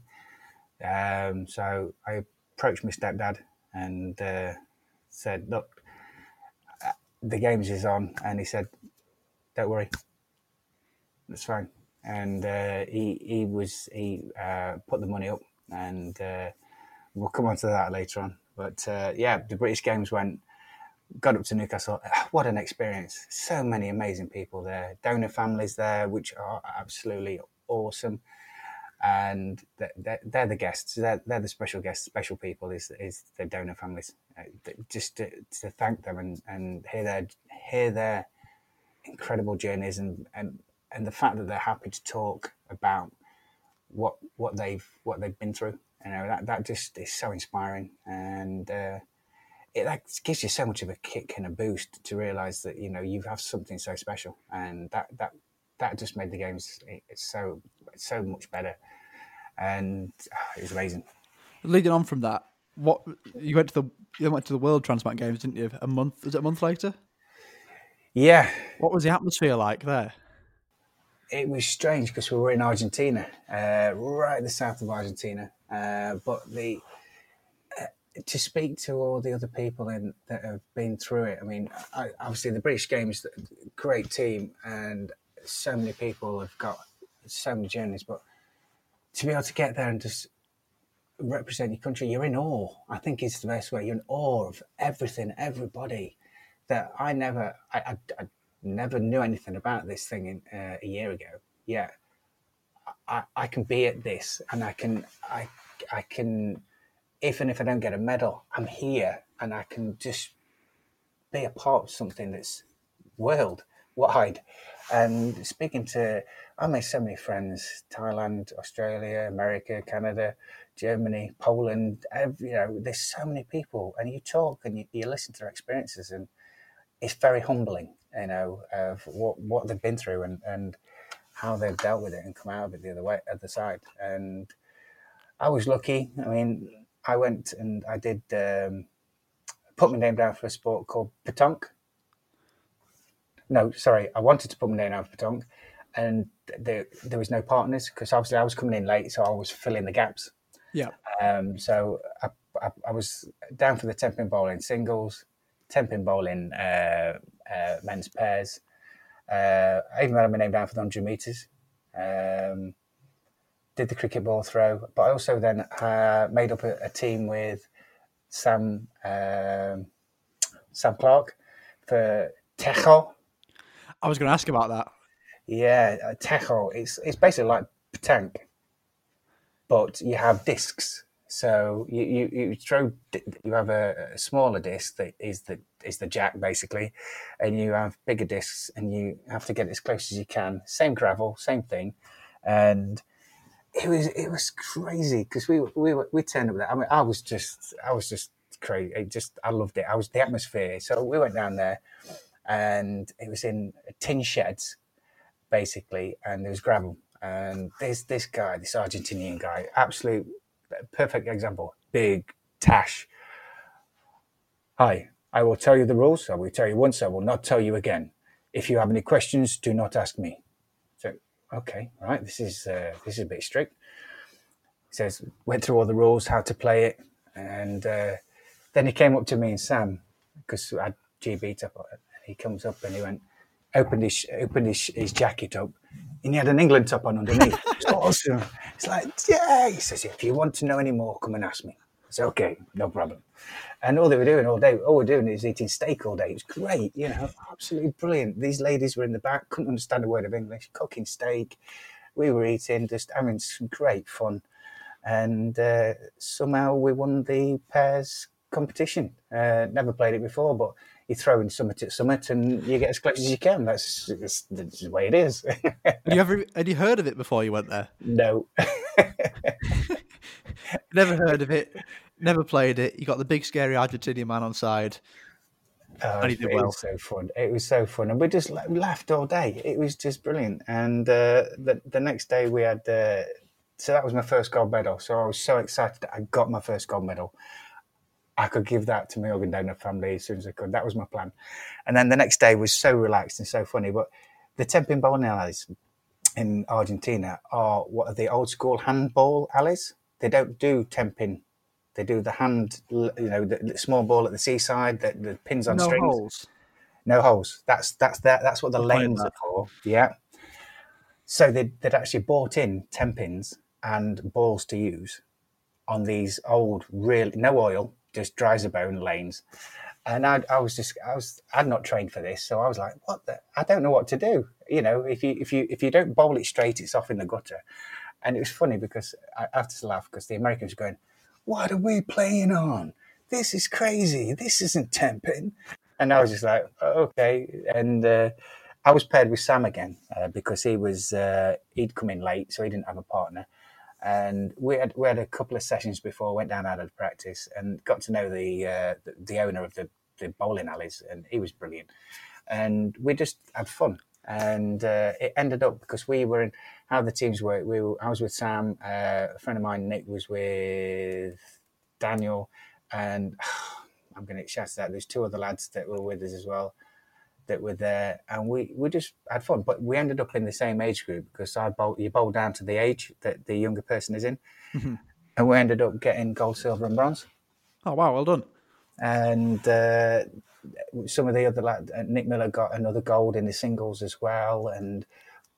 Um, so I approached my stepdad and uh, said, look, uh, the games is on, and he said, don't worry, that's fine. And uh, he he was he uh, put the money up, and uh, we'll come on to that later on. But uh, yeah, the British Games went, got up to Newcastle. (sighs) What an experience! So many amazing people there, donor families there, which are absolutely awesome. And they're, they're the guests. They're, they're, the special guests, special people. Is is the donor families? Uh, just to, to, thank them and, and hear their hear their incredible journeys and, and and the fact that they're happy to talk about what what they've what they've been through you know that that just is so inspiring, and uh, it gives you so much of a kick and a boost to realize that you know you have something so special, and that that that just made the games it's so it's so much better, and uh, (sighs) it was amazing. Leading on from that, what you went to the you went to the World Transplant Games, didn't you? A month was it a month later? Yeah. What was the atmosphere like there? It was strange because we were in Argentina, uh, right the south of Argentina, uh, but the uh, to speak to all the other people in, that have been through it. I mean, I, obviously the British Games, great team, and so many people have got so many journeys. But to be able to get there and just represent your country, you're in awe. I think it's the best way. You're in awe of everything, everybody. That I never, I, I, I never knew anything about this thing in, uh, a year ago. Yeah, I, I can be at this and I can I I can even if I don't get a medal, I'm here and I can just be a part of something that's world wide. And speaking to I made so many friends, Thailand, Australia, America, Canada, Germany, Poland, every, you know, there's so many people and you talk and you, you listen to their experiences and it's very humbling, you know, of what, what they've been through and, and how they've dealt with it and come out of it the other way, other side. And I was lucky. I mean, I went and I did um, put my name down for a sport called petanque. No, sorry, I wanted to put my name down for petanque, and there there was no partners because obviously I was coming in late, so I was filling the gaps. Yeah. Um, so I, I, I was down for the ten pin bowling singles, ten pin bowling uh, uh, men's pairs, uh, I even had my name down for the 100 metres. Um, did the cricket ball throw, but I also then uh, made up a, a, team with Sam um, Sam Clark for Tejo. I was going to ask about that. Yeah, uh, Tejo. It's it's basically like tank, but you have discs. So you, you, you throw you have a, a, smaller disc that is the is the jack basically, and you have bigger discs and you have to get as close as you can. Same gravel, same thing, and it was it was crazy because we we we turned up there. I mean, I was just I was just crazy. Just I loved it. I was the atmosphere. So we went down there, and it was in tin sheds, basically, and there was gravel. And this this guy, this Argentinian guy, absolute perfect example. Big Tash. Hi, I will tell you the rules. I will tell you once. I will not tell you again. If you have any questions, do not ask me. So, okay, right. This is uh, this is a bit strict. He says went through all the rules, how to play it, and uh, then he came up to me and Sam because I had GB it. He comes up and he went, opened his opened his, his jacket up, and he had an England top on underneath. (laughs) It's awesome. It's like, yeah. He says, if you want to know any more, come and ask me. It's okay, no problem. And all they were doing all day, all we're doing is eating steak all day. It was great, you know, absolutely brilliant. These ladies were in the back, couldn't understand a word of English, cooking steak. We were eating, just having some great fun. And uh, somehow we won the pairs competition. Uh, never played it before, but you throw in summit at summit and you get as close as you can. That's, that's, that's the way it is. had you ever had you heard of it before you went there? No. (laughs) never heard of it, never played it. You got the big scary Argentinian man on side. Oh, And he did it well. was so fun. It was so fun, and we just la- laughed all day. It was just brilliant. And uh, the the next day we had. Uh, so that was my first gold medal. So I was so excited I got my first gold medal. I could give that to my organ donor family as soon as I could. That was my plan. And then the next day was so relaxed and so funny. But the Tenpin bowling alleys in Argentina are what are the old school handball alleys. They don't do Tenpin. They do the hand, you know, the, the small ball at the seaside, the, the pins on no strings. holes. No holes. That's that's that. That's what the oil lanes are for. Yeah. So they they'd actually bought in ten pins and balls to use on these old, real no oil, just dry as a bone lanes. And I, I was just, I was, I'd not trained for this, so I was like, "What the? I don't know what to do." You know, if you if you if you don't bowl it straight, it's off in the gutter. And it was funny because I I have to laugh because the Americans were going, "What are we playing on? This is crazy. This isn't tenpin." And I was just like, "Oh, okay. And uh, I was paired with Sam again uh, because he was uh, he'd come in late, so he didn't have a partner. And we had we had a couple of sessions before, went down out of practice, and got to know the uh, the, the owner of the, the bowling alleys, and he was brilliant. And we just had fun, and uh, it ended up because we were in how the teams work. We were, I was with Sam, uh, a friend of mine, Nick was with Daniel, and (sighs) I'm going to shout out. There's two other lads that were with us as well that were there, and we, we just had fun. But we ended up in the same age group because I bowl, you bowl down to the age that the younger person is in, and we ended up getting gold, silver, and bronze. Oh wow, well done. And uh, some of the other lad, uh, Nick Miller got another gold in the singles as well, and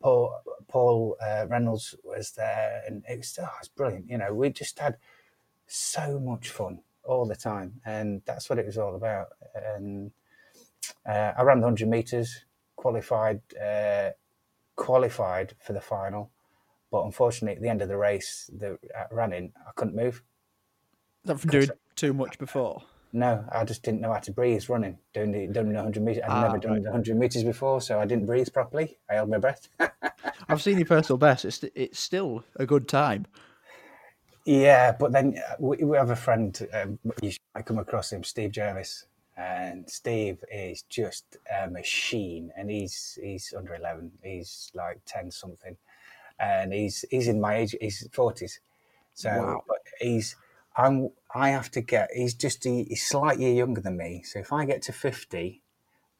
Paul Paul uh, Reynolds was there, and it was, oh, it was brilliant. You know, we just had so much fun all the time, and that's what it was all about. And uh, I ran the hundred meters, qualified, uh, qualified for the final, but unfortunately, at the end of the race, the uh, running, I couldn't move. That from doing too much before? No, I just didn't know how to breathe running, doing the doing the hundred meters. I'd Ah, never done right. the hundred meters before, so I didn't breathe properly. I held my breath. (laughs) I've seen your personal best. It's it's still a good time. Yeah, but then uh, we, we have a friend. Um, you might come across him, Steve Jervis, and Steve is just a machine. And he's he's under eleven. He's like ten something, and he's he's in my age. He's forties. So Wow. he's I'm I have to get. He's just he, he's slightly younger than me. So if I get to fifty.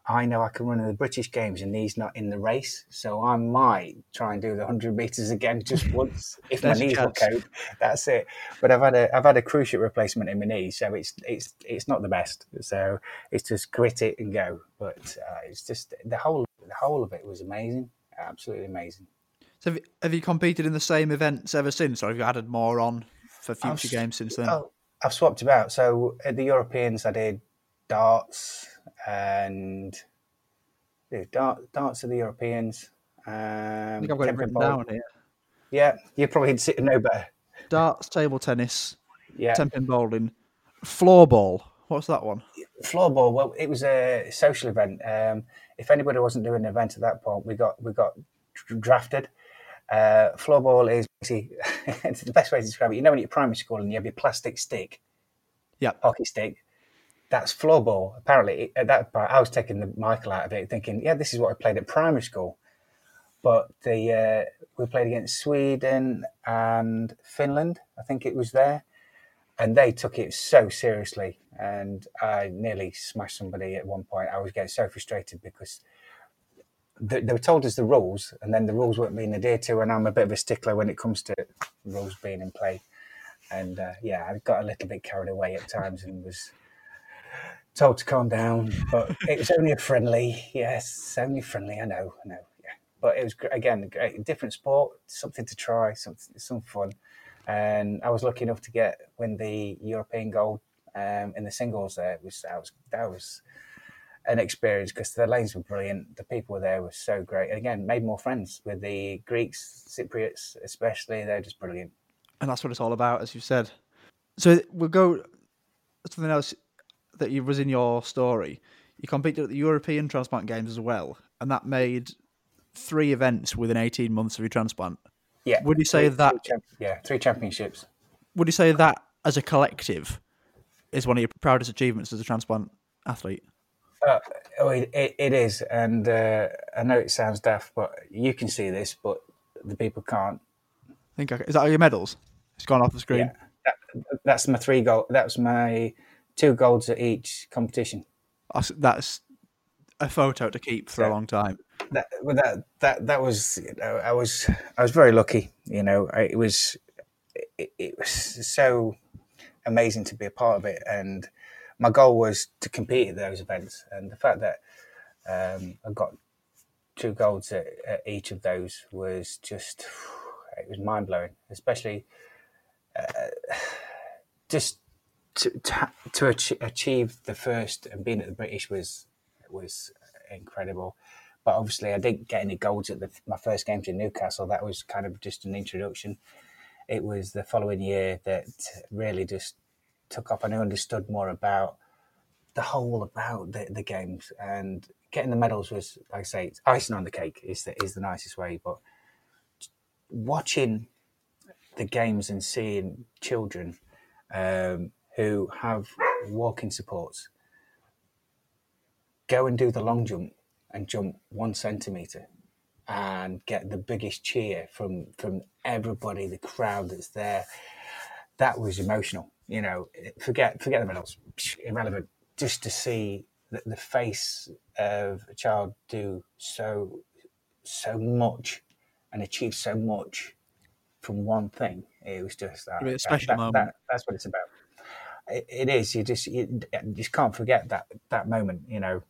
I know I can run in the British Games and he's not in the race, so I might try and do the hundred meters again just (laughs) once if my knees will chance. cope. That's it. But I've had a I've had a cruciate replacement in my knee, so it's it's it's not the best. So it's just grit it and go. But uh, it's just the whole the whole of it was amazing, absolutely amazing. So have you, have you competed in the same events ever since, or have you added more on for future I've- games since then? Oh, I've swapped about. So at the Europeans, I did darts and dart, darts of the Europeans. Um, I think I've got it written down here. Yeah, you probably sit know better. Darts, table tennis, Yeah, tenpin bowling, floorball. What's that one? floorball. Well, it was a social event. Um, if anybody wasn't doing an event at that point, we got we got drafted. Uh, floorball is basically (laughs) it's the best way to describe it. You know, when you're primary school and you have your plastic stick, Yeah. hockey stick. That's floorball. Apparently, at that point, I was taking the Michael out of it, thinking, "Yeah, this is what I played at primary school." But the uh, we played against Sweden and Finland. I think it was there, and they took it so seriously. And I nearly smashed somebody at one point. I was getting so frustrated because they, they were told us the rules, and then the rules weren't being adhered to. And I'm a bit of a stickler when it comes to rules being in play. And uh, yeah, I got a little bit carried away at times and was told to calm down. But it was only a friendly, yes, only friendly. I know, I know, yeah. But it was again a different sport, something to try, something, some fun. And I was lucky enough to get win the European gold um, in the singles. There it was that was that was an experience because the lanes were brilliant. The people there were so great. And again, made more friends with the Greeks, Cypriots, especially. They're just brilliant. And that's what it's all about, as you said. So we'll go something else that you was in your story. You competed at the European Transplant Games as well, and that made three events within eighteen months of your transplant. Yeah. Would you say Three- that- three champ- yeah, three championships. would you say that as a collective is one of your proudest achievements as a transplant athlete? Uh, oh, it, it, it is, and uh, I know it sounds daft, but you can see this, but the people can't. I think I, is that all your medals? It's gone off the screen. Yeah, that, that's my three goal. That's my two golds at each competition. That's, a photo to keep for a long time. That, well, that that that was I was I was very lucky. You know, I, it was it, it was so amazing to be a part of it, and my goal was to compete at those events. And the fact that um, I got two golds at, at, each of those was just (sighs) it was mind blowing, especially uh, (sighs) just to to, achieve the first and being at the British was was incredible. But obviously, I didn't get any golds at the, my first games in Newcastle. That was kind of just an introduction. It was the following year that really just took off and I understood more about the whole about the, the games and getting the medals was, like I say, icing on the cake is the, is the nicest way. But watching the games and seeing children um, who have walking supports go and do the long jump and jump one centimeter and get the biggest cheer from from everybody, the crowd that's there. That was emotional. You know, forget forget the medals, irrelevant. Just to see the, the face of a child do so so much and achieve so much from one thing. It was just that, a special that, moment. That, that's what it's about. It, it is. You just you, you just can't forget that that moment. You know,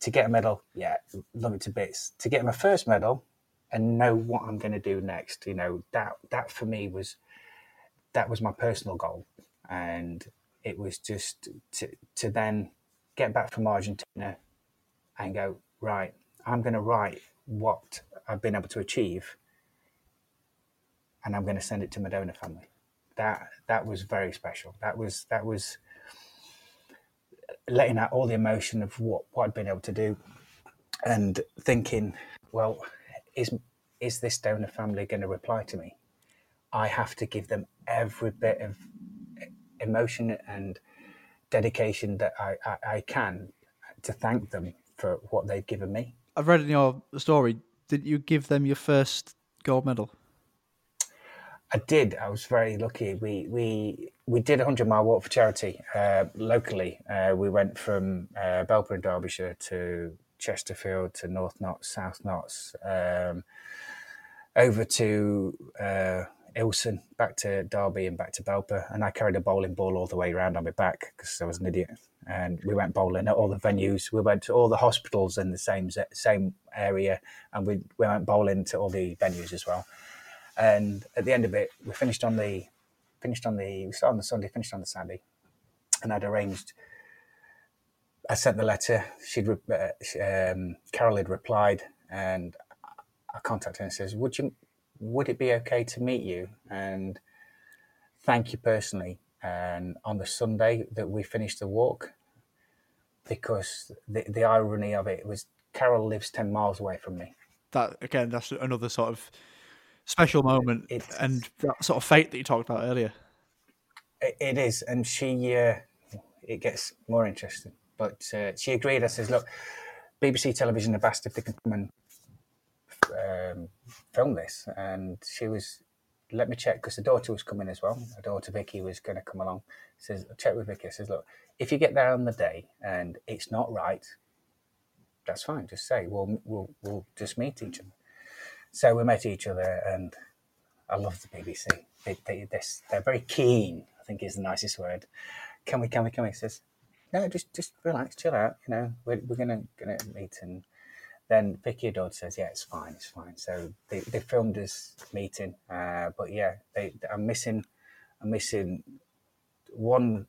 to get a medal, yeah, love it to bits. To get my first medal and know what I'm going to do next, you know, that that for me was that was my personal goal, and it was just to to then get back from Argentina and go right. I'm going to write what I've been able to achieve, and I'm going to send it to my donor family. That that was very special. That was that was letting out all the emotion of what, what I'd been able to do and thinking, well, is is this donor family going to reply to me? I have to give them every bit of emotion and dedication that I, I, I can to thank them for what they've given me. I've read in your story, did you give them your first gold medal? I did. I was very lucky. We we we did a hundred mile walk for charity uh, locally. Uh, we went from uh, Belper in Derbyshire to Chesterfield to North Notts, South Notts, um, over to uh, Ilson, back to Derby and back to Belper. And I carried a bowling ball all the way around on my back because I was an idiot. And we went bowling at all the venues. We went to all the hospitals in the same same area, and we, we went bowling to all the venues as well. And at the end of it, we finished on the finished on the we started on the Sunday, finished on the Saturday, and I'd arranged. I sent the letter. She'd uh, um, Carol had replied, and I contacted her and says, "Would you? Would it be okay to meet you and thank you personally?" And on the Sunday that we finished the walk, because the the irony of it was Carol lives ten miles away from me. That again, that's another sort of special moment and that sort of fate that you talked about earlier. it is, and she uh, it gets more interesting. But uh, she agreed. I says, look, BBC Television have asked if they can come and um, film this, and she was. Let me check because the daughter was coming as well. Her daughter Vicky was going to come along. Says, check with Vicky. I says, look, if you get there on the day and it's not right, that's fine. Just say we'll we'll we'll just meet each other. So we met each other, and I love the BBC. They, they, they're very keen. I think is the nicest word. Can we? Can we? Can we? Says, no, just just relax, chill out. You know, we're, we're gonna gonna meet, and then Vicky Dodd says, yeah, it's fine, it's fine. So they, they filmed us meeting, uh, but yeah, they I'm missing I'm missing one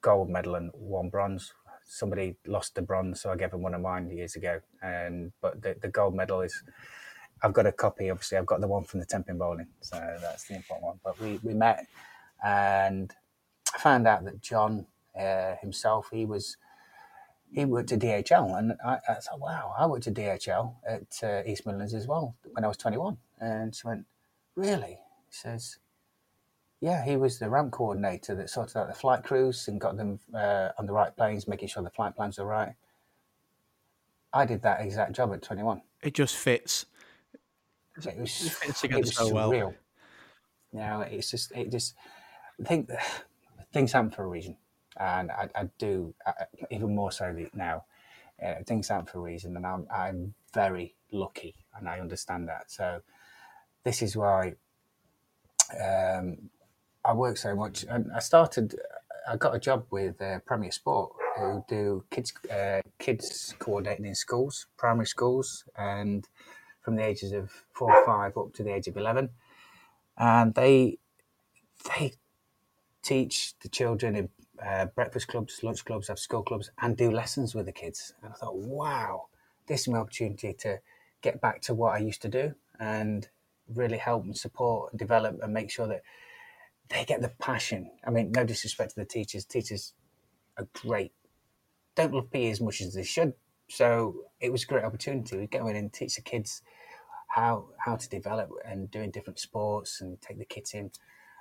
gold medal and one bronze. Somebody lost the bronze, so I gave him one of mine years ago. And but the, the gold medal is I've got a copy. Obviously, I've got the one from the Tenpin Bowling, so that's the important one. But we we met, and I found out that John uh, himself he was he worked at DHL, and I, I thought, wow, I worked at DHL at uh, East Midlands as well when I was 21. And she went, really? He says, Yeah, he was the ramp coordinator that sorted out the flight crews and got them uh, on the right planes, making sure the flight plans are right. I did that exact job at 21. It just fits. It was, It fits it together was so well. surreal. You know, it's just, it just, I think (sighs) things happen for a reason. And I, I do, uh, even more so now, uh, things happen for a reason. And I'm, I'm very lucky and I understand that. So this is why um, I work so much. And I started, I got a job with uh, Premier Sport who do kids, uh, kids coordinating in schools, primary schools, and from the ages of four or five up to the age of 11. And they, they teach the children in uh, breakfast clubs, lunch clubs, have school clubs, and do lessons with the kids. And I thought, wow, this is my opportunity to get back to what I used to do and really help and support and develop and make sure that they get the passion. I mean, no disrespect to the teachers. Teachers are great. Don't love PE as much as they should. So it was a great opportunity. We go in and teach the kids how how to develop and doing different sports and take the kids in.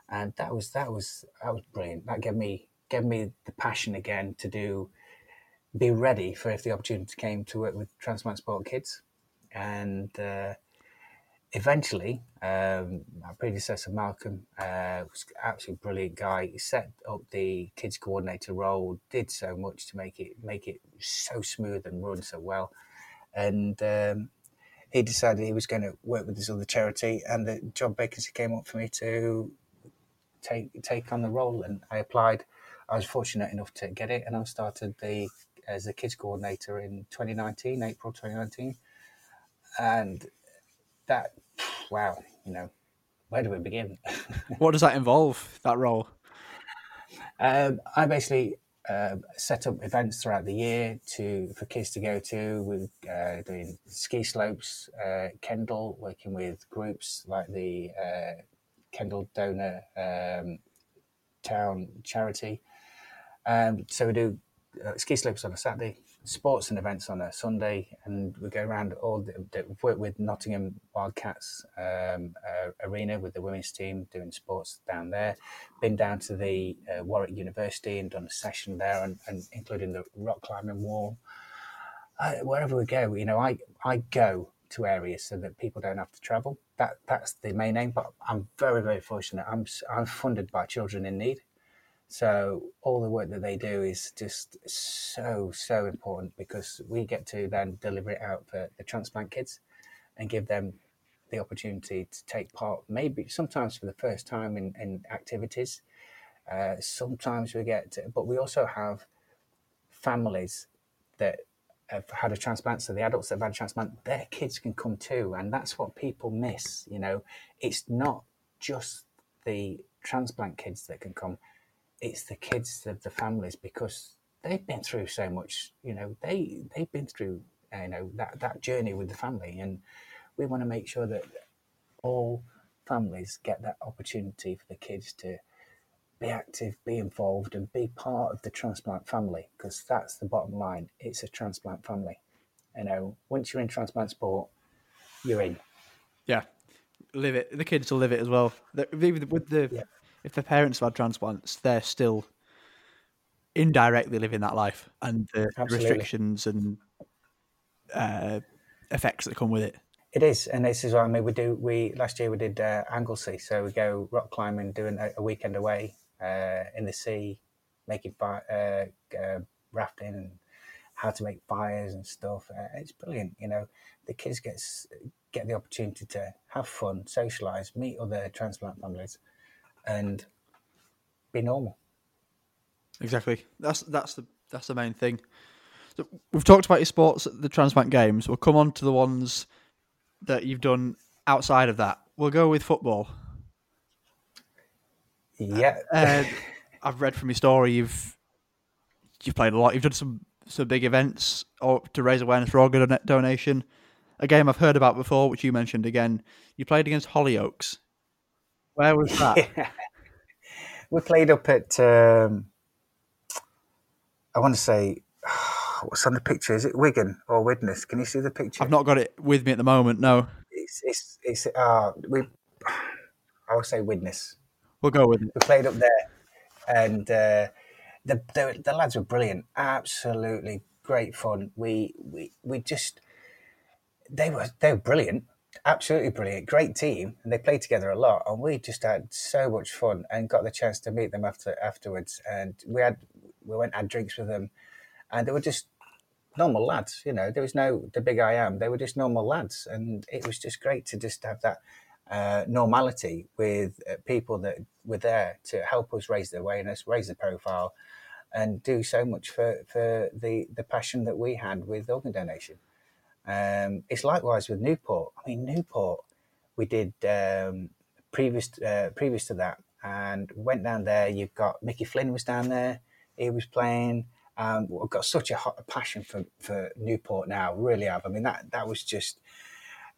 And that was that was that was brilliant. That gave me gave me the passion again to do be ready for if the opportunity came to work with transplant sport kids. And uh, eventually, um, my predecessor Malcolm uh, was an absolutely brilliant guy. He set up the kids coordinator role, did so much to make it make it so smooth and run so well, and um, he decided he was going to work with this other charity, and the job vacancy came up for me to take take on the role, and I applied. I was fortunate enough to get it, and I started the as the kids coordinator in 2019, April 2019, and that wow, you know, where do we begin? (laughs) What does that involve? That role? Um, I basically uh, set up events throughout the year to for kids to go to. We're uh, doing ski slopes, uh, Kendal, working with groups like the uh, Kendal Donor um, Town Charity. Um, so we do uh, ski slopes on a Saturday, sports and events on a Sunday, and we go around all the, the work with Nottingham Wildcats um, uh, arena with the women's team doing sports down there. Been down to the uh, Warwick University and done a session there, and, and including the rock climbing wall. Uh, wherever we go, you know, I I go to areas so that people don't have to travel. That that's the main aim. But I'm very very fortunate. I'm I'm funded by Children in Need. So all the work that they do is just so so important because we get to then deliver it out for the transplant kids and give them the opportunity to take part. Maybe sometimes for the first time in, in activities. Uh, sometimes we get, but we also have families that have had a transplant. So the adults that have had a transplant, their kids can come too, and that's what people miss. You know, it's not just the transplant kids that can come it's the kids of the families because they've been through so much. You know, they they've been through uh, you know that that journey with the family, and we want to make sure that all families get that opportunity for the kids to be active, be involved, and be part of the transplant family because that's the bottom line. It's a transplant family. You know, once you're in transplant sport, you're in. Yeah, live it. The kids will live it as well. With the Yeah. If the parents have had transplants, they're still indirectly living that life and the Absolutely. restrictions and uh, effects that come with it. It is, and this is what I mean. We do. We last year we did uh, Anglesey, so we go rock climbing, doing a, a weekend away uh, in the sea, making fire, uh, uh, rafting and how to make fires and stuff. Uh, it's brilliant, you know. The kids get get the opportunity to have fun, socialise, meet other transplant families, and be normal. Exactly. That's that's the that's the main thing. So we've talked about your sports at the transplant games. We'll come on to the ones that you've done outside of that. We'll go with football. Yeah, Uh, I've read from your story you've you've played a lot. You've done some some big events or to raise awareness for organ don- donation. A game I've heard about before, which you mentioned again. You played against Hollyoaks. Where was (laughs) that? we played up at. Um, I want to say, (sighs) what's on the picture? Is it Wigan or Widnes? Can you see the picture? I've not got it with me at the moment. No, It's it's it's. Uh, we. I would say Widnes. We'll go with it. We played up there, and uh, the, the the lads were brilliant. Absolutely great fun. We we we just they were they were brilliant. Absolutely brilliant. Great team, and they played together a lot. And we just had so much fun and got the chance to meet them after afterwards. And we had we went and had drinks with them, and they were just normal lads. You know, there was no the big I am. They were just normal lads, and it was just great to just have that uh, normality with uh, people that were there to help us raise the awareness, raise the profile, and do so much for for the the passion that we had with organ donation. Um, it's likewise with Newport. I mean, Newport, we did um, previous uh, previous to that, and went down there. You've got Mickey Flynn was down there. He was playing. Um, I've got such a, hot, passion for, for Newport now. Really have. I mean, that that was just.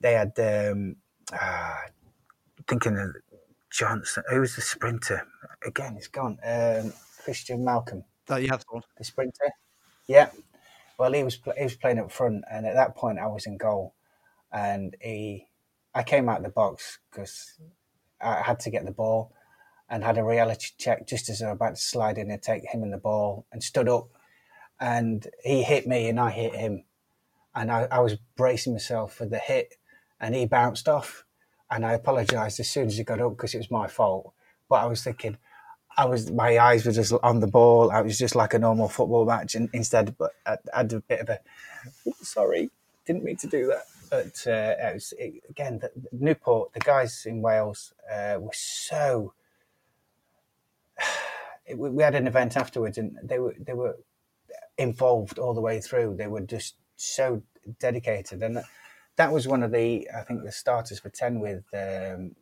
They had um, uh, thinking of Johnson. Who was the sprinter? Again, it's gone. Um, Christian Malcolm. That you have. The sprinter. Yeah. Well, he was he was playing up front, and at that point, I was in goal, and he, I came out of the box because I had to get the ball, and had a reality check just as I was about to slide in and take him and the ball, and stood up, and he hit me, and I hit him, and I, I was bracing myself for the hit, and he bounced off, and I apologised as soon as he got up because it was my fault, but I was thinking I was my eyes were just on the ball. I was just like a normal football match, and instead, but I, had a bit of a sorry, didn't mean to do that. But uh, it was it, again the, Newport. The guys in Wales uh, were so. (sighs) It, we had an event afterwards, and they were they were involved all the way through. They were just so dedicated, and that was one of the I think the starters for ten. With um,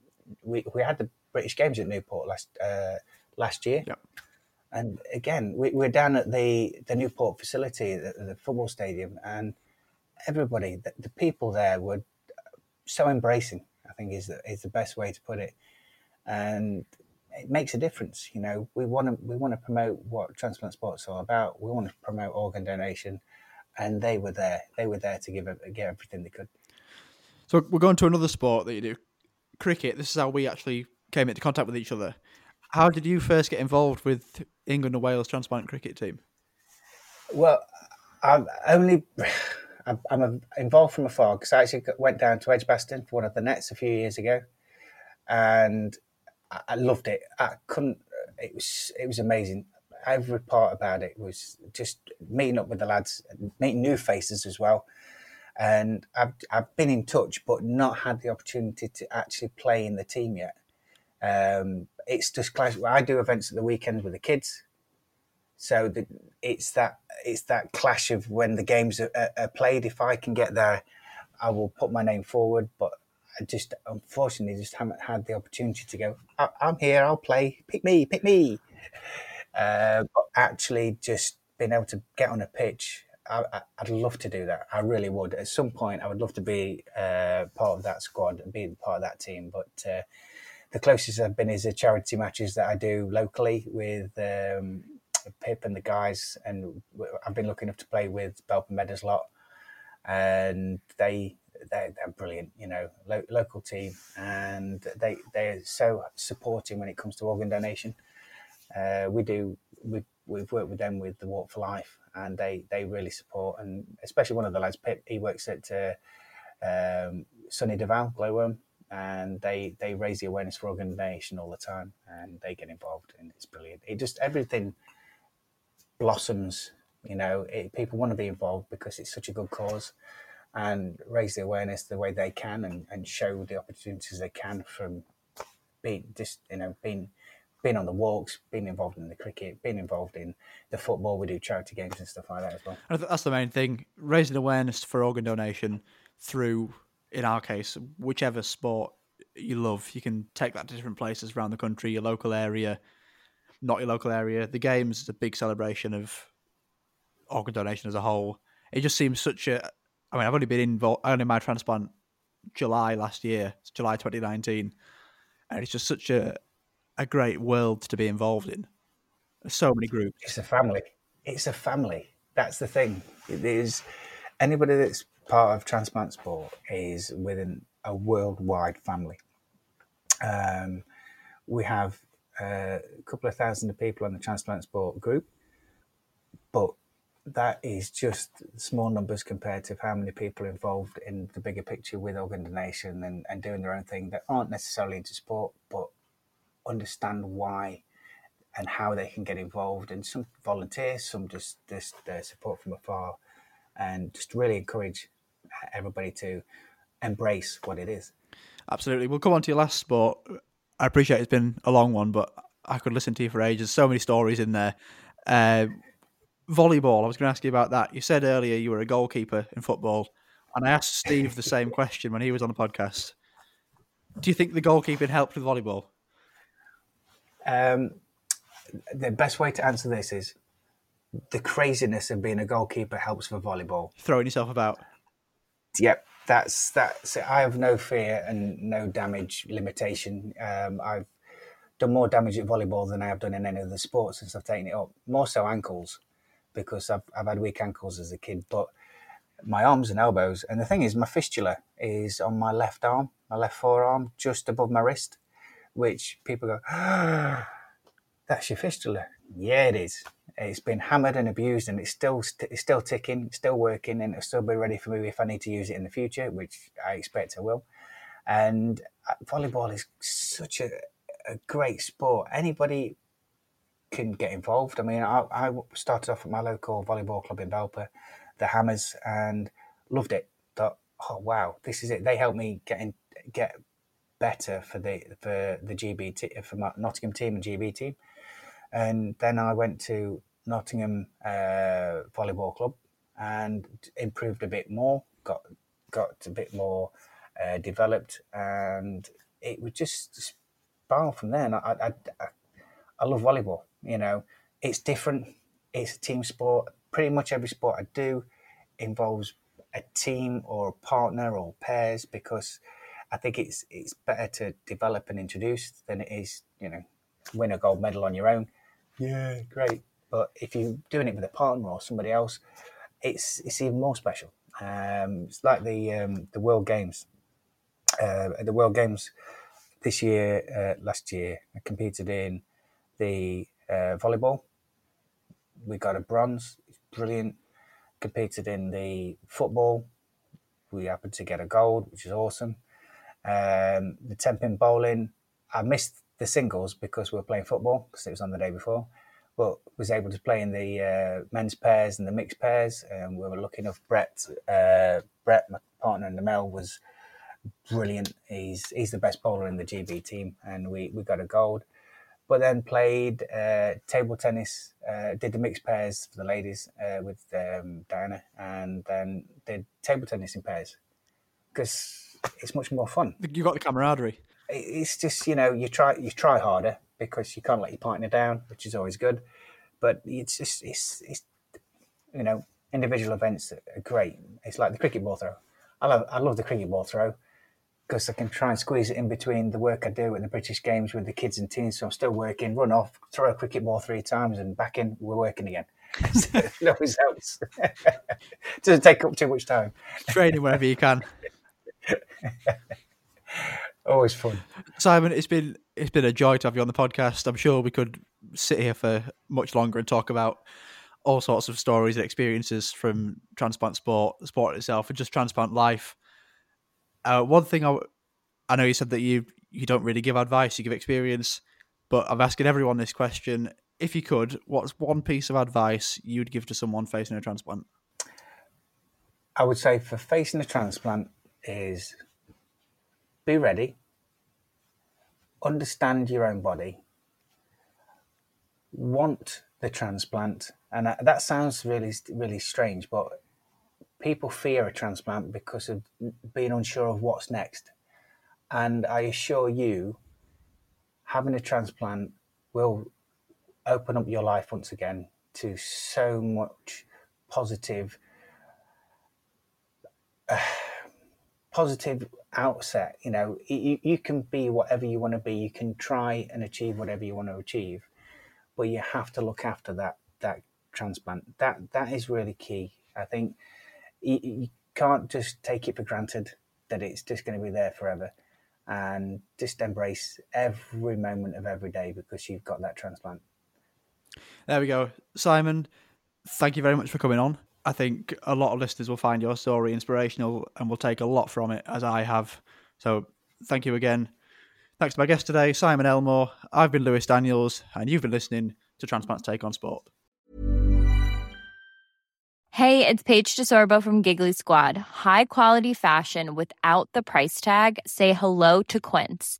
we we had the British Games at Newport last. Uh, last year. Yep. And again, we, we're down at the, the Newport facility, the, the football stadium, and everybody, the, the, people there were so embracing. I think is the, is the best way to put it, and it makes a difference. You know, we want to we want to promote what transplant sports are about. We want to promote organ donation, and they were there. They were there to give give everything they could. So we're going to another sport that you do, cricket. This is how we actually came into contact with each other. How did you first get involved with England and Wales transplant cricket team? Well, I'm only I'm involved from afar because I actually went down to Edgbaston for one of the nets a few years ago, and I loved it. I couldn't. It was it was amazing. Every part about it was just meeting up with the lads, meeting new faces as well. And I've I've been in touch, but not had the opportunity to actually play in the team yet. Um, it's just clash. I do events at the weekends with the kids, so the, it's that it's that clash of when the games are, are, played. If I can get there, I will put my name forward. But I just unfortunately just haven't had the opportunity to go. I, am here. I'll play. Pick me. Pick me. (laughs) Uh, but actually, just being able to get on a pitch. I, would love to do that. I really would. At some point, I would love to be uh, part of that squad and be part of that team. But uh, the closest I've been is the charity matches that I do locally with um, Pip and the guys, and I've been lucky enough to play with Belper Meadows lot, and they they're, they're brilliant, you know, lo- local team, and they they're so supporting when it comes to organ donation. Uh, we do we we've worked with them with the Walk for Life, and they they really support, and especially one of the lads, Pip, he works at uh, um, Saunier Duval Glowworm and they they raise the awareness for organ donation all the time, and they get involved, and it's brilliant. It just everything blossoms. You know, it, people want to be involved because it's such a good cause, and raise the awareness the way they can, and, and show the opportunities they can from being just you know being being on the walks, being involved in the cricket, being involved in the football. We do charity games and stuff like that as well. That's the main thing: raising awareness for organ donation through in our case, whichever sport you love, you can take that to different places around the country, your local area, not your local area. The games is a big celebration of organ donation as a whole. It just seems such a. I mean, I've only been involved. Only my transplant July last year, July 2019, and it's just such a a great world to be involved in. There's so many groups. It's a family. It's a family. That's the thing. It is anybody that's part of transplant sport is within a worldwide family. Um, we have uh, a couple of thousand people on the transplant sport group, but that is just small numbers compared to how many people involved in the bigger picture with organ donation and, and doing their own thing that aren't necessarily into sport, but understand why and how they can get involved. And some volunteers, some just just uh, support from afar, and just really encourage everybody to embrace what it is. Absolutely. We'll come on to your last sport. I appreciate it's been a long one, but I could listen to you for ages. So many stories in there. Uh, volleyball. I was going to ask you about that. You said earlier you were a goalkeeper in football, and I asked Steve the same question when he was on the podcast. Do you think the goalkeeping helped with volleyball? Um, the best way to answer this is the craziness of being a goalkeeper helps for volleyball. Throwing yourself about. Yep, that's that's. It. I have no fear and no damage limitation. Um, I've done more damage at volleyball than I have done in any other sport since I've taken it up. More so ankles, because I've I've had weak ankles as a kid, but my arms and elbows. And the thing is, my fistula is on my left arm, my left forearm, just above my wrist, which people go, ah, (gasps) "That's your fistula." Yeah, it is. It's been hammered and abused, and it's still it's still ticking, still working, and it'll still be ready for me if I need to use it in the future, which I expect I will. And uh, volleyball is such a, a great sport. Anybody can get involved. I mean, I, I started off at my local volleyball club in Belper, the Hammers, and loved it. Thought, oh wow, this is it. They helped me get in, get better for the for the GB for my Nottingham team and GB team, and then I went to Nottingham uh, Volleyball Club and improved a bit more. Got got a bit more uh, developed, and it was just spiral from there. And I, I, I, I love volleyball. You know, it's different. It's a team sport. Pretty much every sport I do involves a team or a partner or pairs because I think it's it's better to develop and introduce than it is, you know, win a gold medal on your own. Yeah, great. But if you're doing it with a partner or somebody else, it's it's even more special. Um, it's like the um, the World Games. Uh, the World Games this year, uh, last year, I competed in the uh, volleyball. We got a bronze. It's brilliant. Competed in the football. We happened to get a gold, which is awesome. Um, the 10 pin bowling, I missed the singles because we were playing football because it was on the day before, but was able to play in the uh, men's pairs and the mixed pairs. And we were lucky enough. Brett, uh, Brett, my partner in the Mel, was brilliant. He's he's the best bowler in the GB team, and we we got a gold but then played uh, table tennis, uh, did the mixed pairs for the ladies uh, with um, Diana, and then did table tennis in pairs because it's much more fun. You got the camaraderie. It's just you know you try you try harder because you can't let your partner down, which is always good. But it's just it's it's you know individual events are great. It's like the cricket ball throw. I love I love the cricket ball throw because I can try and squeeze it in between the work I do at the British Games with the kids and teens. So I'm still working, run off, throw a cricket ball three times, and back in. We're working again. (laughs) it always helps. (laughs) Doesn't take up too much time. Training wherever you can. (laughs) always fun. Simon, it's been it's been a joy to have you on the podcast. I'm sure we could sit here for much longer and talk about all sorts of stories and experiences from transplant sport, sport itself, and just transplant life. Uh, one thing I, I know you said that you you don't really give advice, you give experience, but I'm asking everyone this question: if you could, what's one piece of advice you'd give to someone facing a transplant? I would say for facing a transplant is be ready, understand your own body, want the transplant, and that sounds really really strange, but people fear a transplant because of being unsure of what's next. And I assure you, having a transplant will open up your life once again to so much positive, uh, positive outset. You know, you, you can be whatever you want to be. You can try and achieve whatever you want to achieve, but you have to look after that that transplant. That that is really key. I think you, you can't just take it for granted that it's just going to be there forever. and just embrace every moment of every day because you've got that transplant. There we go. Simon, thank you very much for coming on. I think a lot of listeners will find your story inspirational and will take a lot from it, as I have. So thank you again. Thanks to my guest today, Simon Elmore. I've been Lewis Daniels, and you've been listening to Transplant's Take on Sport. Hey, it's Paige DeSorbo from Giggly Squad. High quality fashion without the price tag. Say hello to Quince.